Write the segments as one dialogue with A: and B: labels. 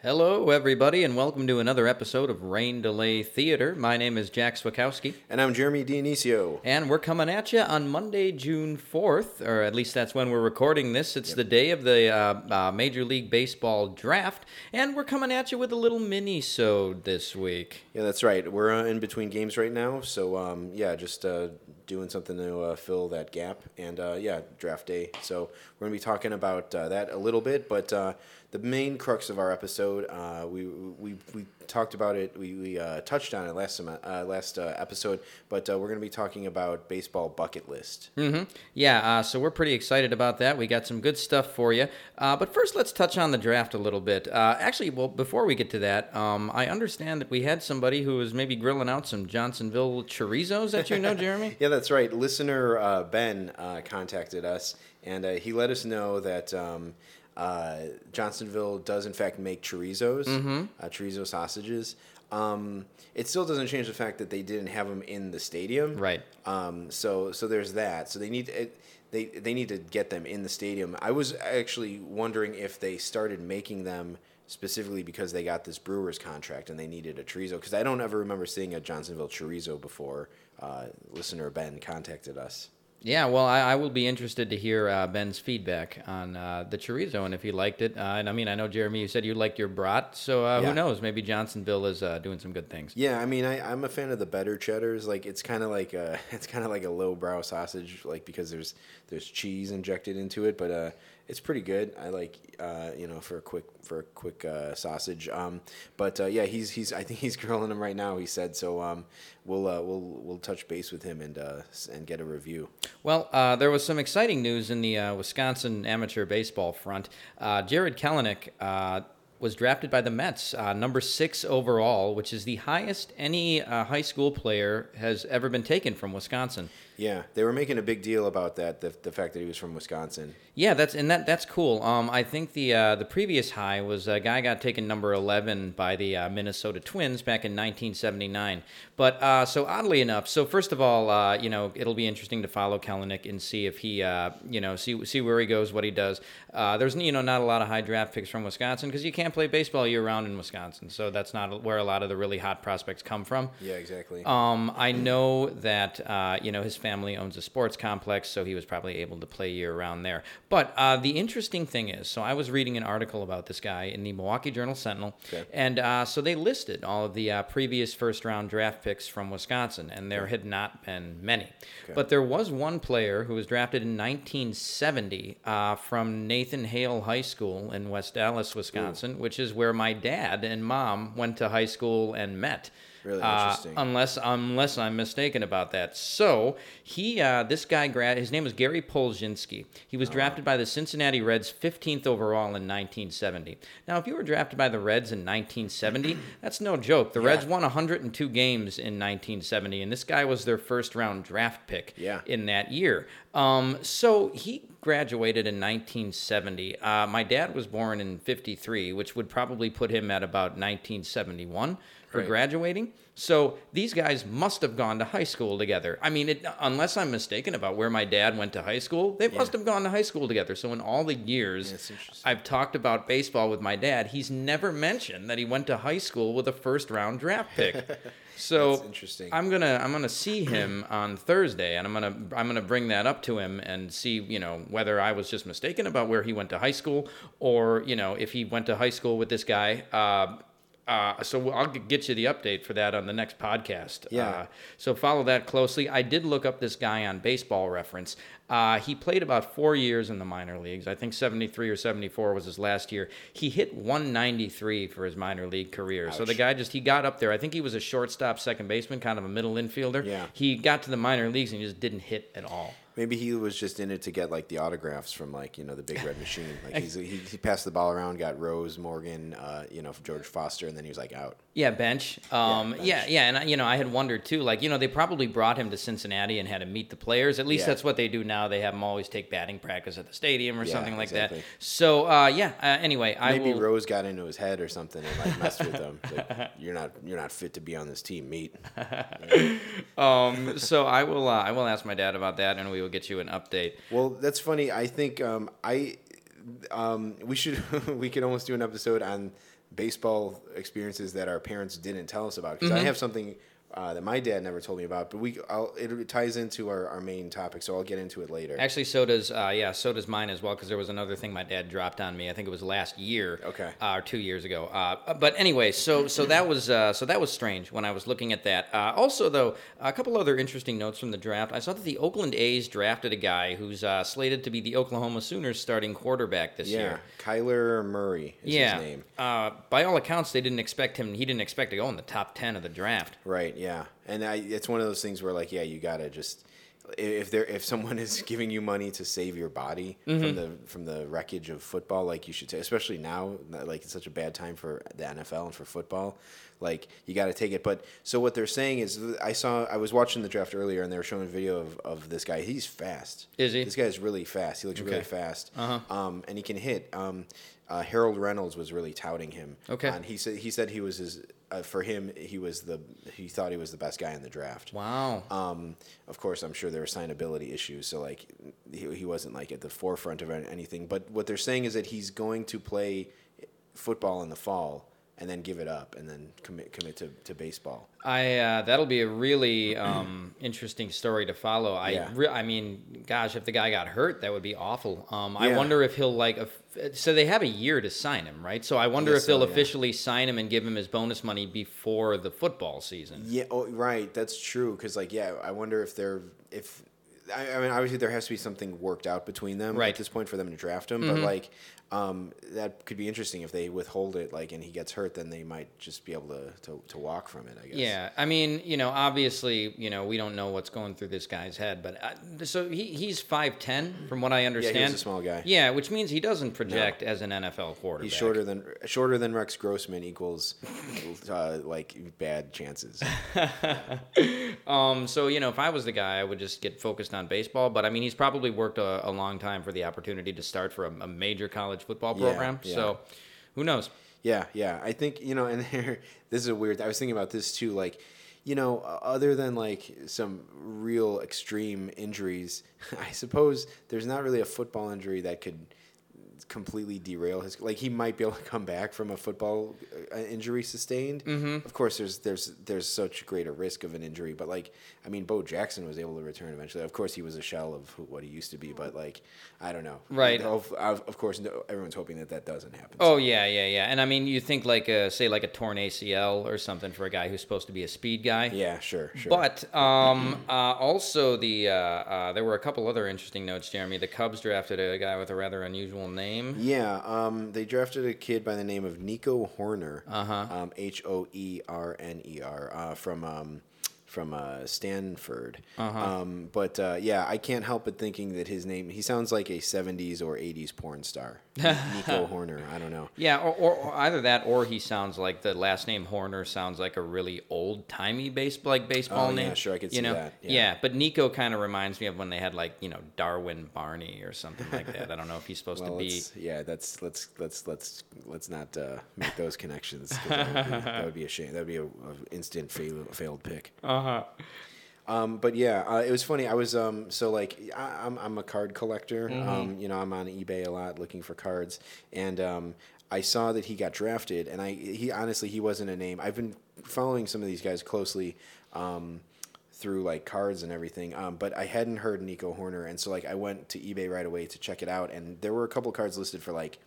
A: Hello, everybody, and welcome to another episode of Rain Delay Theater. My name is Jack Swakowski,
B: And I'm Jeremy Dionisio.
A: and we're coming at you on Monday, June 4th, or at least that's when we're recording this. It's the day of the uh, uh, Major League Baseball draft, and we're coming at you with a little mini-sode this week.
B: Yeah, that's right. We're uh, in between games right now, so um, yeah, just uh, doing something to uh, fill that gap. And uh, yeah, draft day. So we're gonna be talking about uh, that a little bit, but uh, the main crux of our episode, uh, we, we we talked about it. We, we uh, touched on it last sem- uh, last uh, episode, but uh, we're gonna be talking about baseball bucket list.
A: Mm-hmm. Yeah, uh, so we're pretty excited about that. We got some good stuff for you. Uh, but first, let's touch on the draft a little bit. Uh, actually, well, before we get to that, um, I understand that we had somebody who was maybe grilling out some Johnsonville chorizos that you know, Jeremy.
B: Yeah, that's right. Listener uh, Ben uh, contacted us, and uh, he let us know that um, uh, Johnsonville does in fact make chorizos, uh, chorizo sausages. Um, it still doesn't change the fact that they didn't have them in the stadium.
A: Right.
B: Um, so so there's that. So they need it, they they need to get them in the stadium. I was actually wondering if they started making them specifically because they got this Brewers contract and they needed a chorizo because I don't ever remember seeing a Johnsonville chorizo before. Uh, listener Ben contacted us.
A: Yeah, well, I, I will be interested to hear uh, Ben's feedback on uh, the chorizo and if he liked it. Uh, and I mean, I know Jeremy, you said you liked your brat, so uh,
B: Yeah.
A: who knows? Maybe Johnsonville is uh, doing some good things.
B: Yeah, I mean, I, I'm a fan of the better cheddars. Like, it's kind of like a, it's kind of like a lowbrow sausage, like because there's there's cheese injected into it, but uh, it's pretty good. I like, uh, you know, for a quick for a quick uh, sausage. Um, but uh, yeah, he's he's I think he's grilling them right now. He said so. Um, we'll uh, we'll we'll touch base with him and uh, and get a review.
A: Well, uh, there was some exciting news in the Wisconsin amateur baseball front. Jared uh, was drafted by the Mets, uh, number six overall, which is the highest any uh, high school player has ever been taken from Wisconsin.
B: Yeah, they were making a big deal about that. The, the fact that he was from Wisconsin.
A: Yeah, that's and that that's cool. Um, I think the uh, the previous high was a guy got taken number eleven by the uh, Minnesota Twins back in 1979. But uh, so oddly enough, so first of all, uh, you know, it'll be interesting to follow Kelenic and see if he, uh, you know, see see where he goes, what he does. Uh, there's you know not a lot of high draft picks from Wisconsin because you can't play baseball year round in Wisconsin, so that's not where a lot of the really hot prospects come from.
B: Yeah, exactly.
A: Um, I know that uh, you know his family owns a sports complex, so he was probably able to play year round there. But uh, the interesting thing is, so I was reading an article about this guy in the Milwaukee Journal Sentinel,
B: Okay.
A: and uh, so they listed all of the uh, previous first round draft picks from Wisconsin, and there had not been many. But there was one player who was drafted in 1970 uh, from Nathan Hale High School in West Allis, Wisconsin, which is where my dad and mom went to high school and met.
B: Really
A: Uh,
B: interesting.
A: unless unless I'm mistaken about that. So he, uh, this guy, grad, his name was Gary Polczynski. He was drafted by the Cincinnati Reds, 15th overall in 1970. Now, if you were drafted by the Reds in 1970, that's no joke. The Reds won 102 games in 1970, and this guy was their first round draft pick
B: Yeah.
A: in that year. Um, so he graduated in 1970. Uh, my dad was born in 53, which would probably put him at about 1971 for
B: Right.
A: graduating. So these guys must have gone to high school together. I mean, it, unless I'm mistaken about where my dad went to high school, they must have gone to high school together. So in all the years
B: interesting.
A: I've talked about baseball with my dad, he's never mentioned that he went to high school with a first round draft pick. So
B: interesting.
A: I'm gonna I'm gonna see him on Thursday, and I'm gonna I'm gonna bring that up to him and see you know whether I was just mistaken about where he went to high school, or you know if he went to high school with this guy. Uh, uh, so I'll get you the update for that on the next podcast.
B: Yeah.
A: Uh, so follow that closely. I did look up this guy on Baseball Reference. Uh, he played about four years in the minor leagues. I think 73 or 74 was his last year. He hit 193 for his minor league career. So the guy just he got up there. I think he was a shortstop, second baseman, kind of a middle infielder.
B: Yeah.
A: He got to the minor leagues and he just didn't hit at all.
B: Maybe he was just in it to get like the autographs from like you know the Big Red Machine. Like he's, he he passed the ball around, got Rose, Morgan, uh, you know George Foster, and then he was like out.
A: Yeah, bench. Um,
B: bench.
A: yeah, yeah, and I- you know, I had wondered too. Like, you know, they probably brought him to Cincinnati and had him meet the players. At least
B: Yeah.
A: that's what they do now. They have him always take batting practice at the stadium or
B: Yeah,
A: something like
B: exactly.
A: that. So, uh, yeah. Uh, anyway, I
B: Maybe
A: will.
B: Rose got into his head or something and like messed with him. Like, you're not you're not fit to be on this team, meet.
A: Um, so I will. Uh, I will ask my dad about that, and we will get you an update.
B: Well, that's funny. I think um, I um, we should we could almost do an episode on baseball experiences that our parents didn't tell us about. Because I have something uh, that my dad never told me about, but we I'll, it ties into our, our main topic, so I'll get into it later.
A: Actually, so does uh, yeah, so does mine as well. Because there was another thing my dad dropped on me. I think it was last year,
B: Okay.
A: uh, or two years ago. Uh, but anyway, so so that was uh, so that was strange when I was looking at that. Uh, also, though, a couple other interesting notes from the draft. I saw that the Oakland A's drafted a guy who's uh, slated to be the Oklahoma Sooners starting quarterback this year.
B: yeah,
A: year.
B: Kyler Murray is
A: Yeah.
B: his name.
A: Uh, by all accounts, they didn't expect him. He didn't expect to go in the top ten of the draft.
B: Right. Yeah. And I, it's one of those things where like, yeah, you gotta just if there if someone is giving you money to save your body
A: Mm-hmm.
B: from the from the wreckage of football, like you should, ta- especially now, like it's such a bad time for the NFL and for football. Like you got to take it. But so what they're saying is, I saw I was watching the draft earlier, and they were showing a video of, of this guy. He's fast.
A: Is he?
B: This guy's really fast. He looks really fast.
A: Uh-huh.
B: Um, and he can hit. Um, uh, Harold Reynolds was really touting him.
A: Okay.
B: And he said he said he was his. Uh, for him, he was the he thought he was the best guy in the draft.
A: Wow.
B: Um, of course, I'm sure there were signability issues, so like he, he wasn't like at the forefront of anything. But what they're saying is that he's going to play football in the fall and then give it up and then commit commit to, to baseball.
A: I uh, that'll be a really um, interesting story to follow. I
B: Yeah.
A: re- I mean, gosh, if the guy got hurt, that would be awful. Um, I
B: Yeah.
A: wonder if he'll like. So they have a year to sign him, right? So I wonder
B: guess
A: if they'll
B: so, yeah.
A: officially sign him and give him his bonus money before the football season.
B: Yeah, oh, right. That's true. Because like, yeah, I wonder if they're if. I, I mean, obviously there has to be something worked out between them
A: Right.
B: at this point for them to draft him. But like, um, that could be interesting if they withhold it, like, and he gets hurt, then they might just be able to to, to walk from it. I guess.
A: Yeah, I mean, you know, obviously, you know, we don't know what's going through this guy's head, but uh, so he, he's five ten, from what I understand.
B: Yeah, a small guy.
A: Yeah, which means he doesn't project as an NFL quarterback.
B: He's shorter than shorter than Rex Grossman equals uh, like bad chances.
A: Um, so you know, if I was the guy, I would just get focused on baseball. But I mean, he's probably worked a, a long time for the opportunity to start for a, a major college football program.
B: yeah.
A: So, who knows?
B: Yeah, yeah. I think you know, and here, this is a weird. I was thinking about this too. Like, you know, other than like some real extreme injuries, I suppose there's not really a football injury that could completely derail his. Like, he might be able to come back from a football uh, injury sustained. Mm-hmm. Of course, there's there's there's such greater risk of an injury, but like, I mean, Bo Jackson was able to return eventually. Of course, he was a shell of who, what he used to be, but like, I don't know.
A: Right.
B: Of, of course, no, everyone's hoping that that doesn't happen.
A: Oh yeah, yeah, yeah. And I mean, you think like a, say like a torn ACL or something for a guy who's supposed to be a speed guy.
B: Yeah, sure, sure.
A: But um, uh, also the uh, uh, there were a couple other interesting notes, Jeremy. The Cubs drafted a guy with a rather unusual name.
B: yeah, um, they drafted a kid by the name of Nico Hoerner.
A: Uh-huh.
B: Um, H O E R N E R uh, from um, from uh, Stanford.
A: Uh-huh.
B: Um, but uh, yeah, I can't help but thinking that his name. He sounds like a '70s or '80s porn star. Nico Hoerner. I don't know.
A: Yeah, or, or, or either that, or he sounds like the last name Hoerner sounds like a really old timey base like baseball
B: Oh, yeah,
A: name.
B: sure, I could
A: you
B: see
A: know?
B: that, yeah.
A: but Nico kind of reminds me of when they had like you know Darwin Barney or something like that. I don't know if he's supposed
B: Well,
A: to be.
B: yeah, that's let's let's let's let's not uh, make those connections. That would, be, that would be a shame. That would be a, a instant fail, failed pick.
A: Uh huh.
B: Um, but yeah, uh, it was funny. I was um, so like I, I'm I'm a card collector.
A: Mm-hmm.
B: Um, you know, I'm on eBay a lot looking for cards, and um, I saw that he got drafted, and I he honestly he wasn't a name. I've been following some of these guys closely. Um, through like cards and everything, um, but I hadn't heard Nico Hoerner, and so like I went to eBay right away to check it out, and there were a couple cards listed for like, like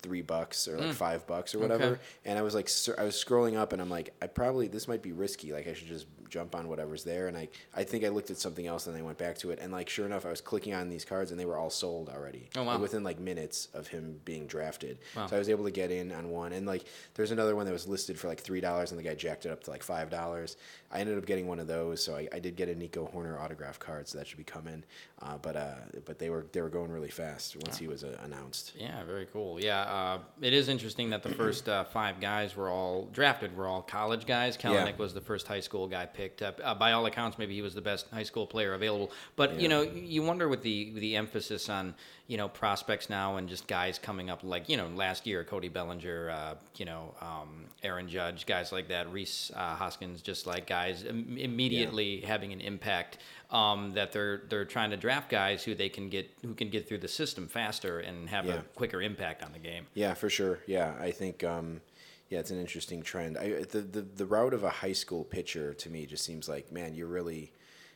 B: three bucks or like mm. five bucks or whatever.
A: Okay.
B: and I was like, I was scrolling up, and I'm like, I probably this might be risky. Like I should just jump on whatever's there. And I, I think I looked at something else, and I went back to it, and like sure enough, I was clicking on these cards, and they were all sold already.
A: Oh, wow.
B: Like, within like minutes of him being drafted.
A: Wow.
B: So I was able to get in on one, and like there's another one that was listed for like three dollars, and the guy jacked it up to like five dollars. I ended up getting one of those, so I, I did get a Nico Hoerner autograph card, so that should be coming. Uh, but uh, but they were they were going really fast once he was uh, announced.
A: Yeah, very cool. Yeah, uh, it is interesting that the first uh, five guys were all drafted were all college guys. Kelenic was the first high school guy picked up. Uh, by all accounts, maybe he was the best high school player available. But you know, you wonder with the the emphasis on you know prospects now and just guys coming up like you know last year Cody Bellinger, uh, you know um, Aaron Judge, guys like that, Rhys uh, Hoskins, just like guys Im- immediately having an impact. Um, that they're they're trying to draft guys who they can get who can get through the system faster and have
B: Yeah.
A: a quicker impact on the game.
B: Yeah, for sure. Yeah, I think um, yeah, it's an interesting trend. I the, the the route of a high school pitcher to me just seems like man, you're really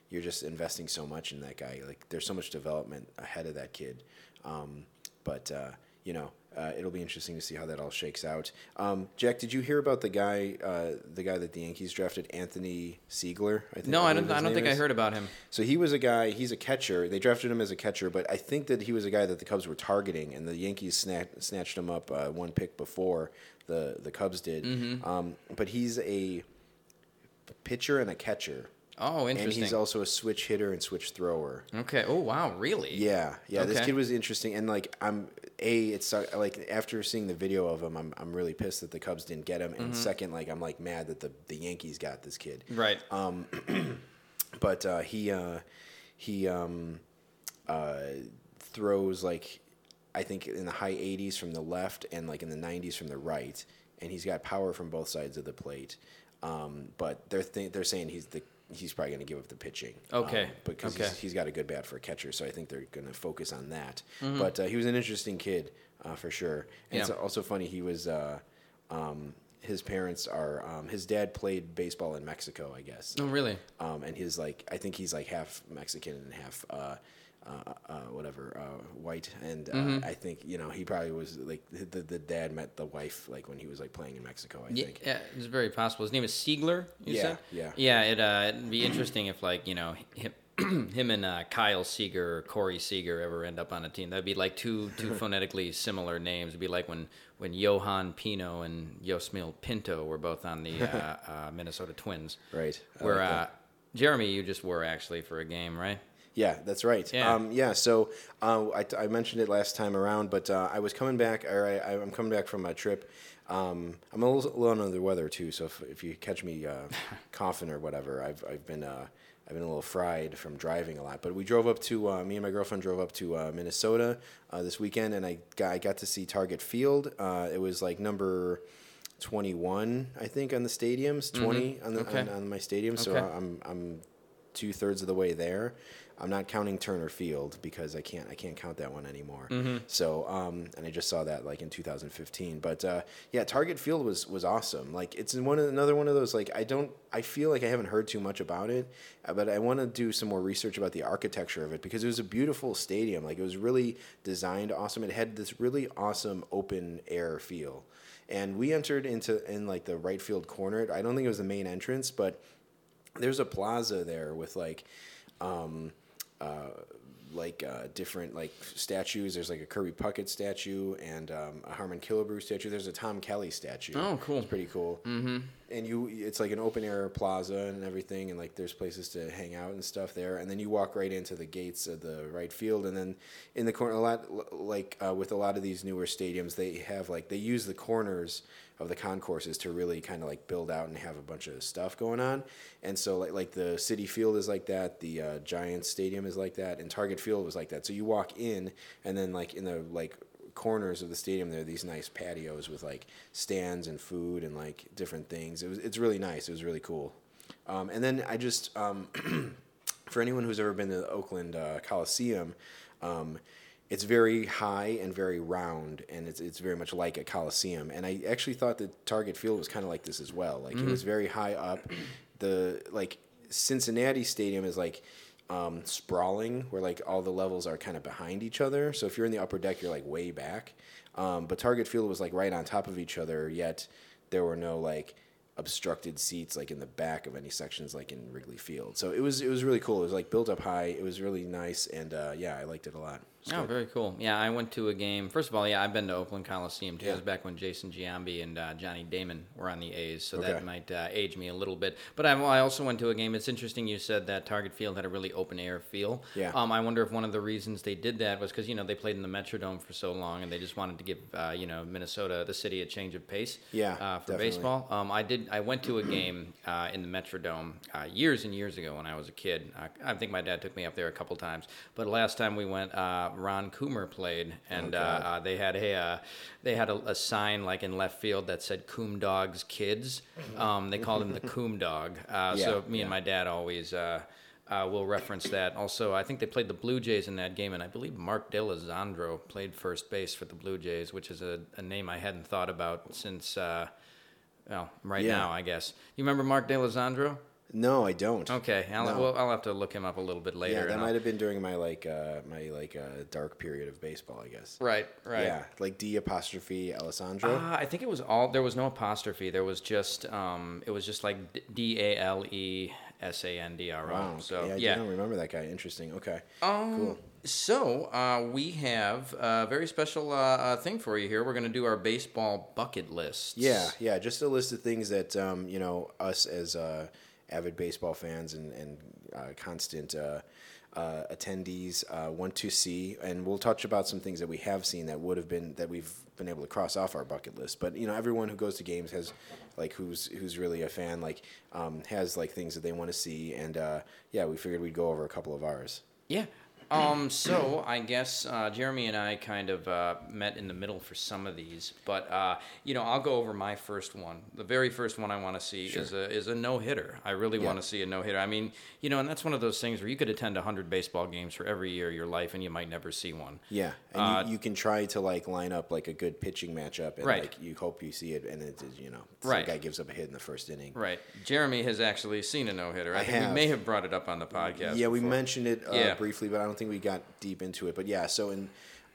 B: you're just investing so much in that guy. Like there's so much development ahead of that kid. Um, but uh, you know, uh, it'll be interesting to see how that all shakes out. Um, Jack, did you hear about the guy, uh, the guy that the Yankees drafted, Anthony Seigler?
A: I think, no, I don't. I don't think is. I heard about him.
B: So he was a guy. He's a catcher. They drafted him as a catcher, but I think that he was a guy that the Cubs were targeting, and the Yankees snatched, snatched him up uh, one pick before the the Cubs did. Mm-hmm. Um, but he's a pitcher and a catcher.
A: Oh, interesting.
B: And he's also a switch hitter and switch thrower.
A: Okay. Oh, wow. Really?
B: Yeah. Yeah. Okay. This kid was interesting, and like I'm a, it's like after seeing the video of him, I'm I'm really pissed that the Cubs didn't get him, and mm-hmm. second, like I'm like mad that the the Yankees got this kid.
A: Right.
B: Um, but uh, he uh, he um, uh, throws like I think in the high 80s from the left and like in the 90s from the right, and he's got power from both sides of the plate. Um, but they're th- they're saying he's the he's probably going to give up the pitching.
A: Okay.
B: Um, because
A: okay.
B: He's, he's got a good bat for a catcher, so I think they're going to focus on that. Mm-hmm. But uh, he was an interesting kid uh, for sure. And yeah. it's also funny he was. Uh, um, his parents are um, his dad played baseball in Mexico, I guess.
A: Oh, really?
B: Um, and his like I think he's like half Mexican and half uh, uh, uh, whatever uh, white. And uh, mm-hmm. I think you know he probably was like the, the dad met the wife like when he was like playing in Mexico I
A: yeah,
B: think.
A: yeah it's very possible. His name is Seigler you
B: yeah
A: said?
B: yeah.
A: Yeah it uh, it'd be interesting if like you know him him and uh, Kyle Seager or Corey Seager ever end up on a team. That'd be like two two phonetically similar names. It'd be like when when Yohan Pino and Josmil Pinto were both on the Minnesota Twins.
B: Right
A: where Jeremy you just were actually for a game right
B: yeah, that's right.
A: Yeah.
B: Um, yeah. So uh, I, I, mentioned it last time around, but uh, I was coming back, or I, am coming back from a trip. Um, I'm a little, little, under the weather too, so if, if you catch me uh, coughing or whatever, I've I've been uh, I've been a little fried from driving a lot. But we drove up to uh, me and my girlfriend drove up to uh, Minnesota this weekend, and I got I got to see Target Field. it was like number. 21, I think, on the stadiums. 20 mm-hmm. on, the,
A: okay.
B: on, on, my stadium. So. I'm I'm two thirds of the way there. I'm not counting Turner Field because I can't I can't count that one anymore.
A: Mm-hmm.
B: So um, and I just saw that like in 2015. But uh, yeah, Target Field was was awesome. Like it's one of, another one of those like I don't I feel like I haven't heard too much about it, uh, but I want to do some more research about the architecture of it because it was a beautiful stadium. Like it was really designed awesome. It had this really awesome open air feel. And we entered into in like the right field corner. I don't think it was the main entrance, but there's a plaza there with like um, uh, like uh, different like statues. There's like a Kirby Puckett statue and um, a Harmon Killebrew statue. There's a Tom Kelly statue.
A: Oh, cool!
B: It's pretty cool.
A: Mm-hmm.
B: And you, it's like an open air plaza and everything, and like there's places to hang out and stuff there. And then you walk right into the gates of the right field, and then in the corner, a lot like uh, with a lot of these newer stadiums, they have like they use the corners of the concourses to really kind of like build out and have a bunch of stuff going on. And so like like the Citi Field is like that, the uh, Giants Stadium is like that, and Target Field was like that. So you walk in, and then like in the like corners of the stadium there are these nice patios with like stands and food and like different things. It was it's really nice. It was really cool. Um, and then I just um, for anyone who's ever been to the Oakland uh, Coliseum. Um, it's very high and very round, and it's it's very much like a coliseum. And I actually thought the Target Field was kind of like this as well. Like mm-hmm. it was very high up. The like Cincinnati Stadium is like um, sprawling, where like all the levels are kind of behind each other. So if you're in the upper deck, you're like way back. Um, but Target Field was like right on top of each other. Yet there were no like obstructed seats like in the back of any sections like in Wrigley Field. So it was it was really cool. It was like built up high. It was really nice, and uh, yeah, I liked it a lot.
A: Oh, very cool. Yeah, I went to a game. First of all, yeah, I've been to Oakland Coliseum too. Yeah. It was back when Jason Giambi and uh, Johnny Damon were on the A's, so okay. that might uh, age me a little bit. But I, I, also went to a game. It's interesting you said that Target Field had a really open air feel.
B: Yeah.
A: Um, I wonder if one of the reasons they did that was because you know they played in the Metrodome for so long, and they just wanted to give uh, you know Minnesota, the city, a change of pace.
B: Yeah.
A: Uh, for
B: definitely.
A: baseball. Um, I did. I went to a game uh, in the Metrodome uh, years and years ago when I was a kid. I think my dad took me up there a couple times. But last time we went, Ron Coomer played, and oh, uh, uh, they had a uh, they had a, a, sign like in left field that said "Coom Dogs Kids." Um, they called him the Coom Dog. Uh, yeah, so me yeah. and my dad always. Uh, will reference that. Also, I think they played the Blue Jays in that game, and I believe Mark Dalesandro played first base for the Blue Jays, which is a, a name I hadn't thought about since Well, right
B: Yeah.
A: now, I guess. You remember Mark Dalesandro?
B: No, I don't.
A: Okay, I'll,
B: No.
A: well, I'll have to look him up a little bit later.
B: Yeah, that
A: I'll-
B: might have been during my like uh, my like uh, dark period of baseball, I guess.
A: Right, right.
B: Yeah, like D apostrophe Alessandro.
A: Uh, I think it was all. There was no apostrophe. There was just. Um, it was just like D A L E S A N D R O.
B: wow.
A: So
B: yeah, I
A: yeah.
B: don't remember that guy. Interesting. Okay.
A: Um,
B: Cool.
A: So uh, we have a very special uh, uh, thing for you here. We're going to do our baseball bucket list.
B: Yeah, yeah, just a list of things that um, you know us as uh, avid baseball fans and and uh, constant uh, uh, attendees uh, want to see, and we'll touch about some things that we have seen that would have been that we've been able to cross off our bucket list. But you know, everyone who goes to games has like who's who's really a fan like um, has like things that they want to see, and uh, yeah, we figured we'd go over a couple of ours.
A: Yeah. Um, so I guess uh, Jeremy and I kind of uh, met in the middle for some of these, but uh, you know I'll go over my first one. The very first one I want to see is a is a no hitter. I really want to see a no hitter. I mean, you know, and that's one of those things where you could attend hundred baseball games for every year of your life, and you might never see one.
B: Yeah, and you, you can try to like line up like a good pitching matchup, and
A: Uh, Right.
B: like you hope you see it, and it is you know
A: Right.
B: guy gives up a hit in the first inning.
A: Right. Jeremy has actually seen a no hitter. I,
B: I
A: think
B: have.
A: we may have brought it up on the podcast.
B: Yeah, we mentioned it uh,
A: Yeah.
B: briefly, but I don't think we got deep into it. But yeah, so in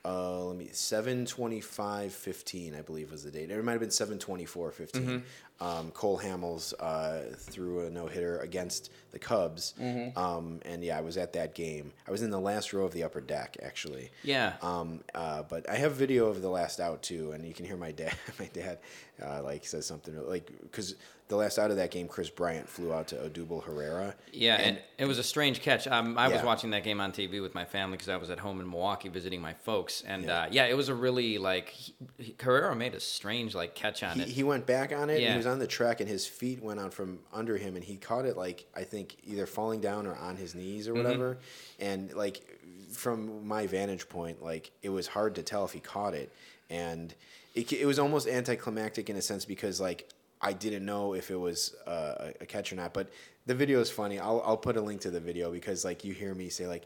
B: uh, let me seven twenty five fifteen, I believe was the date. It might have been seven twenty four fifteen.
A: Mm-hmm.
B: Um, Cole Hamels uh, threw a no hitter against the Cubs,
A: Mm-hmm.
B: um, and yeah, I was at that game. I was in the last row of the upper deck actually.
A: Yeah.
B: Um, uh, but I have video of the last out too, and you can hear my dad. My dad, uh, like says something like because the last out of that game, Kris Bryant flew out to Odubel Herrera.
A: Yeah, and, it was a strange catch. Um, I was watching that game on TV with my family because I was at home in Milwaukee visiting my folks, and
B: Yeah.
A: uh, yeah, it was a really like he, he- Carrera made a strange like catch on
B: he,
A: it.
B: he went back on it.
A: Yeah.
B: he was on the track, and his feet went out from under him, and he caught it like I think either falling down or on his knees or
A: Mm-hmm.
B: whatever. And like from my vantage point, like it was hard to tell if he caught it, and it it was almost anticlimactic in a sense because like I didn't know if it was uh, a catch or not, but. The video is funny. I'll, I'll put a link to the video because like you hear me say like,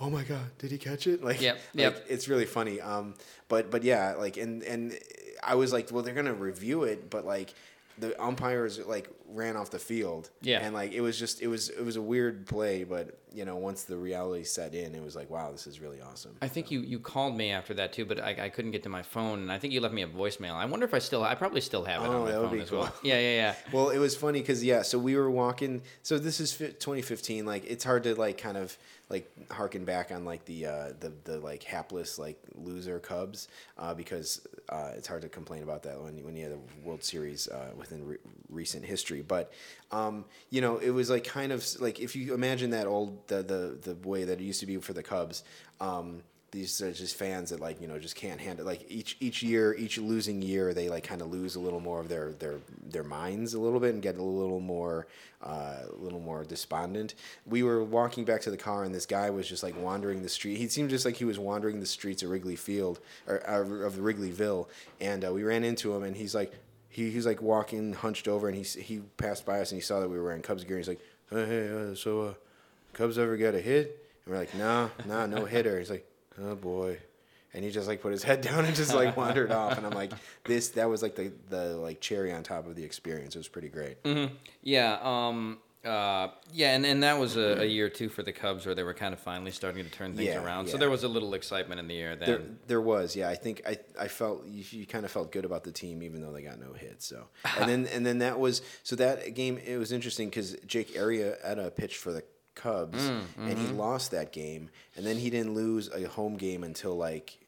B: "Oh my god, did he catch it?" Like,
A: Yep,
B: like,
A: yep.
B: it's really funny. Um, but but yeah, like and and I was like, well, they're gonna review it, but like the umpires like ran off the field.
A: Yeah.
B: and like it was just it was it was a weird play, but you know once the reality set in, it was like, wow, this is really awesome.
A: I think you, you called me after that too, but I, I couldn't get to my phone, and I think you left me a voicemail. I wonder if I still I probably still have it
B: Oh,
A: on my
B: that would
A: phone
B: be
A: as well.
B: cool.
A: Yeah, yeah, yeah.
B: Well, it was funny because yeah, so we were walking. So this is fi- 2015. Like it's hard to like kind of like harken back on like the uh, the the like hapless like loser Cubs uh, because uh, it's hard to complain about that when you, when you have the World Series uh, within re- recent history. But um, you know, it was like kind of like if you imagine that old the the the way that it used to be for the Cubs. Um, these are just fans that like you know just can't handle like each each year each losing year they like kind of lose a little more of their their their minds a little bit and get a little more uh, a little more despondent we were walking back to the car and this guy was just like wandering the street he seemed just like he was wandering the streets of Wrigley Field or uh, of Wrigleyville and uh, we ran into him and he's like he, he was like walking hunched over and he he passed by us and he saw that we were wearing Cubs gear and he's like hey, hey uh, so uh, Cubs ever get a hit? And we're like nah nah no hitter. He's like oh boy. And he just like put his head down and just like wandered off. And i'm like this that was like the the like cherry on top of the experience. It was pretty great.
A: Yeah, um, uh, yeah, and, and that was a, a year too for the Cubs where they were kind of finally starting to turn things
B: Yeah,
A: around. So there was a little excitement in the air then.
B: there, there was yeah. I think i i felt you, you kind of felt good about the team even though they got no hits so. And then and then that was so that game it was interesting because jake Arrieta pitched for the cubs and he lost that game and then he didn't lose a home game until like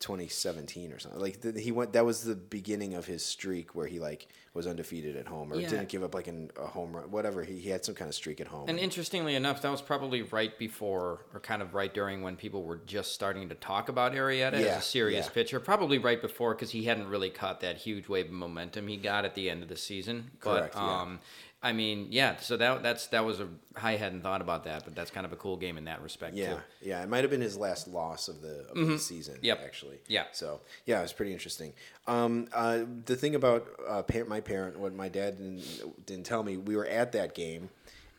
B: 2017 or something like the, he went that was the beginning of his streak where he like was undefeated at home or
A: Yeah.
B: didn't give up like an, a home run whatever he, he had some kind of streak at home
A: And interestingly enough, that was probably right before, or kind of right during when people were just starting to talk about Arrieta as a serious
B: yeah.
A: pitcher. Probably right before because he hadn't really caught that huge wave of momentum he got at the end of the season.
B: Correct,
A: But
B: yeah.
A: um, I mean, yeah. So that that's that was a I hadn't thought about that, but that's kind of a cool game in that respect
B: Yeah,
A: too.
B: yeah. It might have been his last loss of the, of the season.
A: Mm-hmm. Yep.
B: actually.
A: Yeah.
B: So yeah, it was pretty interesting. Um, uh, the thing about uh, my parent, what my dad didn't, didn't tell me, we were at that game,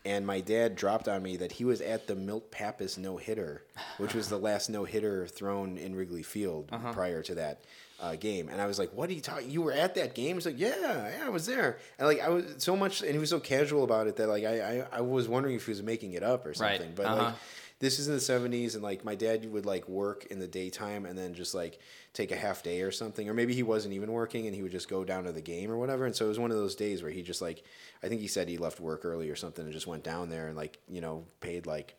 B: and my dad dropped on me that he was at the Milt Pappas no hitter, which was the last no hitter thrown in Wrigley Field
A: Uh-huh.
B: prior to that uh, game. And I was like, "What are you talking? You were at that game?" He's like, "Yeah, yeah, I was there." And like I was so much, and he was so casual about it that like I I, I was wondering if he was making it up or
A: Right.
B: something. But
A: Uh-huh.
B: like this is in the 70s and like my dad would like work in the daytime and then just like take a half day or something or maybe he wasn't even working and he would just go down to the game or whatever and so it was one of those days where he just like i think he said he left work early or something and just went down there and like you know paid like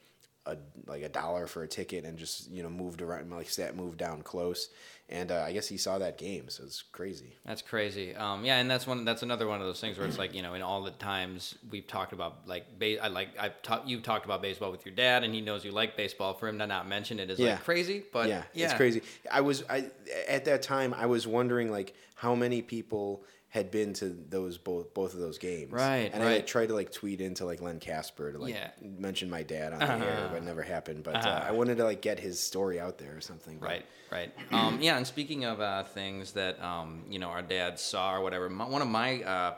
B: a like a dollar for a ticket and just you know moved around like sat moved down close and uh, i guess he saw that game so it's crazy
A: That's crazy. Um, yeah, and that's one. That's another one of those things where it's like you know, in all the times we've talked about like, ba- I like I've talked. You talked about baseball with your dad, and he knows you like baseball. For him to not mention it is
B: Yeah.
A: like crazy. But
B: yeah,
A: yeah,
B: it's crazy. I was I at that time I was wondering like how many people had been to those both both of those games.
A: Right,
B: And I tried to like tweet into like Len Kasper to like
A: Yeah.
B: mention my dad on the air, but it never happened. But uh,
A: Uh-huh.
B: I wanted to like get his story out there or something. but-
A: Right, right. Um, yeah, and speaking of uh, things that um, you know our dad saw or whatever, my, one of my uh,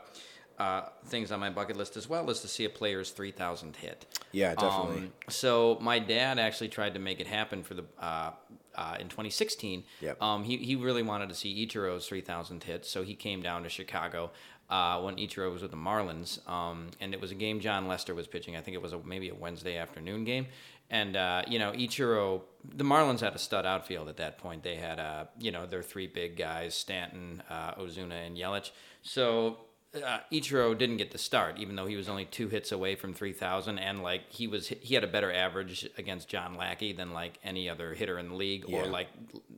A: uh, things on my bucket list as well is to see a player's 3,000th hit.
B: Yeah, definitely.
A: Um, so my dad actually tried to make it happen for the uh, uh, in 2016.
B: Yep.
A: Um, he he really wanted to see Ichiro's 3,000 hit, so he came down to Chicago uh, when Ichiro was with the Marlins, um, and it was a game Jon Lester was pitching. I think it was a, maybe a Wednesday afternoon game, and uh, you know Ichiro, the Marlins had a stud outfield at that point. They had uh, you know their three big guys, Stanton, uh, Ozuna, and Yelich. So uh, Ichiro didn't get the start, even though he was only two hits away from 3,000, and like he was, he had a better average against John Lackey than like any other hitter in the league, or like,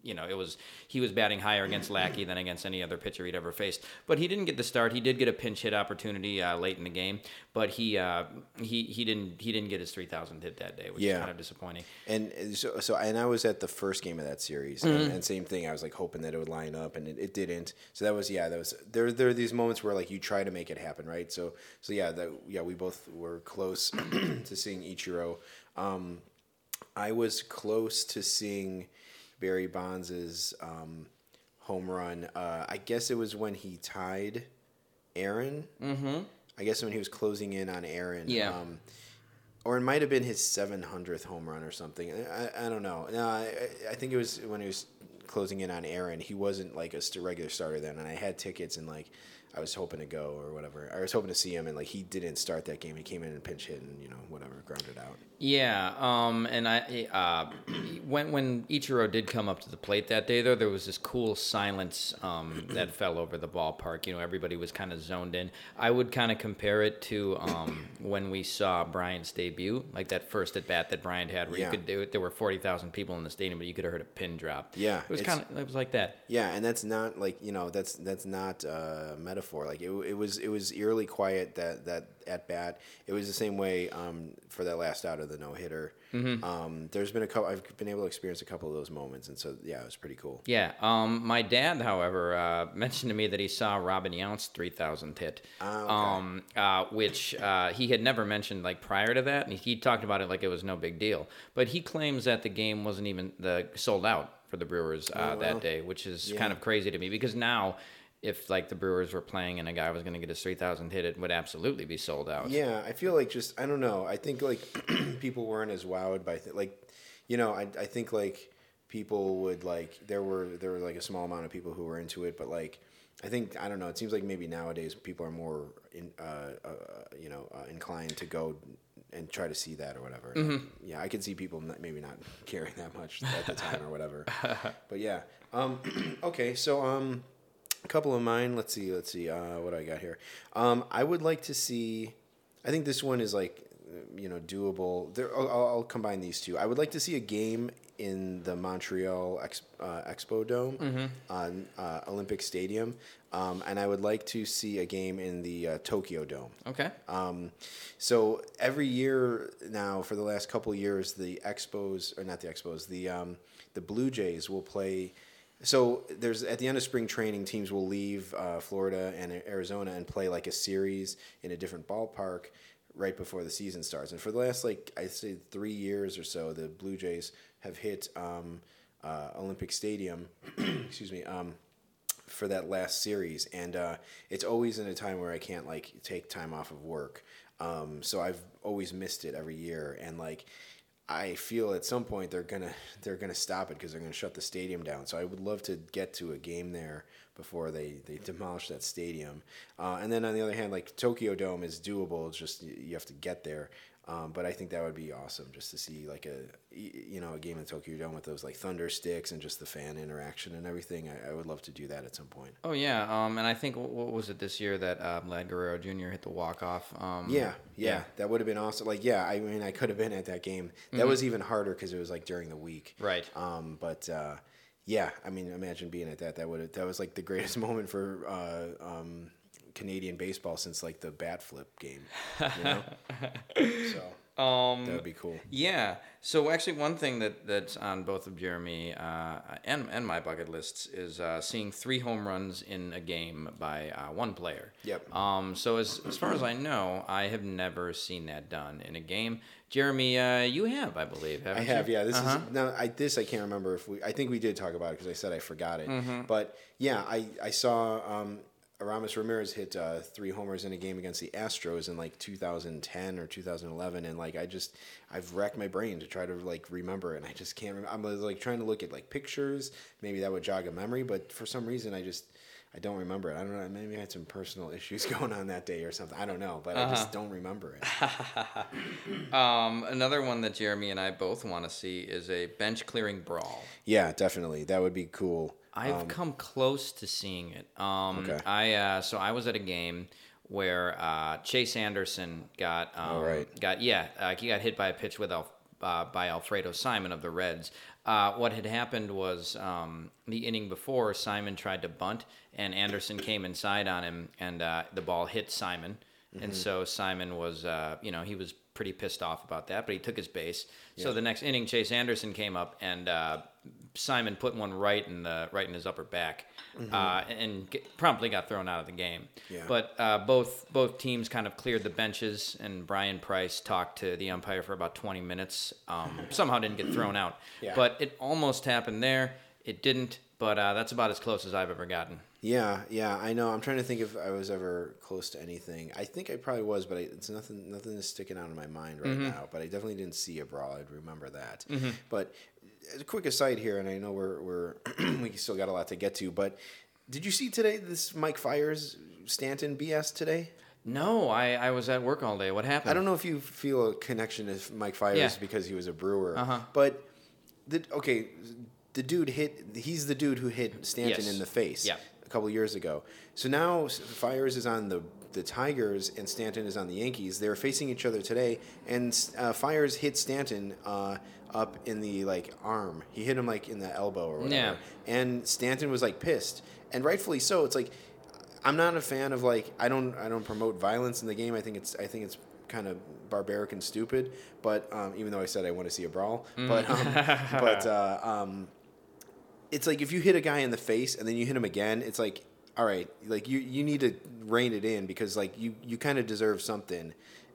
A: you know, it was he was batting higher against Lackey than against any other pitcher he'd ever faced. But he didn't get the start. He did get a pinch hit opportunity uh, late in the game, but he uh, he he didn't he didn't get his 3,000 hit that day, which is kind of disappointing.
B: And so, so, and I was at the first game of that series,
A: Mm-hmm.
B: and, and same thing. I was like hoping that it would line up, and it, it didn't. So that was, yeah, that was. There, there are these moments where like you try to make it happen, right? So, so yeah, that yeah, we both were close to seeing Ichiro. Um, I was close to seeing Barry Bonds's um, home run. Uh, I guess it was when he tied Aaron. Mm-hmm. I guess when he was closing in on Aaron.
A: Yeah.
B: Um, or it might have been his 700th home run or something. I, I don't know. No, I, I think it was when he was closing in on Aaron. He wasn't like a regular starter then, and I had tickets and like I was hoping to go or whatever. I was hoping to see him, and like he didn't start that game. He came in and pinch hit and you know whatever grounded out.
A: Yeah, um, and I uh, when when Ichiro did come up to the plate that day, though, there was this cool silence um, that fell over the ballpark. You know, everybody was kind of zoned in. I would kind of compare it to um, when we saw Bryant's debut, like that first at bat that Bryant had, where
B: Yeah.
A: you could do it. There were forty thousand people in the stadium, but you could have heard a pin drop.
B: Yeah,
A: it was kind of it was like that.
B: Yeah, and that's not like you know that's that's not a metaphor. Like it, it was it was eerily quiet that that at bat. It was the same way um, for that last out of the no hitter. Um, there's been a couple. I've been able to experience a couple of those moments, and so yeah, it was pretty cool.
A: Yeah. Um, my dad, however, uh, mentioned to me that he saw Robin Yount's 3,000th hit,
B: Ah, okay.
A: um, uh, which uh, he had never mentioned like prior to that, and he, he talked about it like it was no big deal. But he claims that the game wasn't even the sold out for the Brewers uh,
B: Oh, well.
A: that day, which is
B: Yeah.
A: kind of crazy to me because now. If like the Brewers were playing and a guy was going to get his three thousand hit, it would absolutely be sold out.
B: Yeah, I feel like just I don't know. I think like people weren't as wowed by th- like, you know, I I think like people would like there were there were like a small amount of people who were into it, but like I think I don't know. It seems like maybe nowadays people are more in uh, uh you know uh, inclined to go and try to see that or whatever. Yeah, I could see people not, maybe not caring that much at the time or whatever. but yeah, um, okay, so um a couple of mine. Let's see. Let's see. Uh, what do I got here? Um, I would like to see. I think this one is like, uh, you know, doable. There, I'll, I'll combine these two. I would like to see a game in the Montreal Ex, uh, Expo Dome on uh, Olympic Stadium, um, and I would like to see a game in the uh, Tokyo Dome.
A: Okay.
B: Um, so every year now, for the last couple of years, the Expos or not the Expos, the um, the Blue Jays will play. So there's at the end of spring training, teams will leave uh, Florida and Arizona and play like a series in a different ballpark right before the season starts. And for the last like I say three years or so, the Blue Jays have hit um, uh, Olympic Stadium. excuse me. Um, for that last series, and uh, it's always in a time where I can't like take time off of work. Um, so I've always missed it every year, and like. I feel at some point they're gonna they're gonna stop it because they're gonna shut the stadium down. So I would love to get to a game there before they, they demolish that stadium. Uh, and then on the other hand, like Tokyo Dome is doable. It's just you have to get there. Um, but I think that would be awesome just to see like a you know a game in Tokyo Dome with those like thunder sticks and just the fan interaction and everything. I, I would love to do that at some point.
A: Oh yeah, um, and I think what was it this year that uh, Vlad Guerrero Jr. hit the walk off? Um,
B: yeah, yeah, yeah, that would have been awesome. Like yeah, I mean I could have been at that game. That mm-hmm. was even harder because it was like during the week.
A: Right.
B: Um, but. Uh, yeah, I mean, imagine being at that. That would that was like the greatest moment for uh, um, Canadian baseball since like the bat flip game. You know? so. Um, that would be cool.
A: Yeah. So actually, one thing that that's on both of Jeremy uh, and and my bucket lists is uh, seeing three home runs in a game by uh, one player.
B: Yep.
A: Um. So as as far as I know, I have never seen that done in a game. Jeremy, uh, you have, I believe. I
B: have.
A: You?
B: Yeah. This uh-huh. is now. I this I can't remember if we. I think we did talk about it because I said I forgot it. Mm-hmm. But yeah, I I saw. Um, Aramis Ramirez hit uh, three homers in a game against the Astros in like 2010 or 2011, and like I just I've racked my brain to try to like remember and I just can't. Remember. I'm like trying to look at like pictures, maybe that would jog a memory, but for some reason I just I don't remember it. I don't know. Maybe I had some personal issues going on that day or something. I don't know, but uh-huh. I just don't remember
A: it. um, another one that Jeremy and I both want to see is a bench clearing brawl.
B: Yeah, definitely. That would be cool.
A: I've um, come close to seeing it. Um, okay. I uh, so I was at a game where uh, Chase Anderson got um,
B: right.
A: got yeah uh, he got hit by a pitch with Al, uh, by Alfredo Simon of the Reds. Uh, what had happened was um, the inning before Simon tried to bunt and Anderson came inside on him and uh, the ball hit Simon. Mm-hmm. And so Simon was, you know, he was pretty pissed off about that, but he took his base. Yeah. So the next inning, Chase Anderson came up and Simon put one right in the right in his upper back, mm-hmm. uh, and get, promptly got thrown out of the game.
B: Yeah.
A: But uh, both both teams kind of cleared the benches, and Bryan Price talked to the umpire for about 20 minutes. Um, somehow didn't get thrown out,
B: yeah.
A: but it almost happened there. It didn't, but uh, that's about as close as I've ever gotten.
B: Yeah, yeah, I know. I'm trying to think if I was ever close to anything. I think I probably was, but I, it's nothing. Nothing is sticking out in my mind right mm-hmm. now. But I definitely didn't see a brawl. I'd remember that.
A: Mm-hmm.
B: But a quick aside here, and I know we're we're we still got a lot to get to, but did you see today this Mike Fiers Stanton BS today?
A: No, I, I was at work all day. What happened?
B: I don't know if you feel a connection to Mike Fiers yeah. because he was a brewer,
A: uh-huh.
B: but the, okay, the dude hit. He's the dude who hit Stanton
A: yes.
B: in the face.
A: Yeah
B: a couple years ago. So now Fiers is on the the Tigers and Stanton is on the Yankees. They're facing each other today, and uh, Fiers hit Stanton uh, up in the like arm. He hit him like in the elbow or whatever.
A: Yeah.
B: And Stanton was like pissed, and rightfully so. It's like I'm not a fan of like I don't I don't promote violence in the game. I think it's I think it's kind of barbaric and stupid. But um, even though I said I want to see a brawl, mm. but um, but uh, um, it's like if you hit a guy in the face and then you hit him again, it's like, all right, like you you need to rein it in because like you you kind of deserve something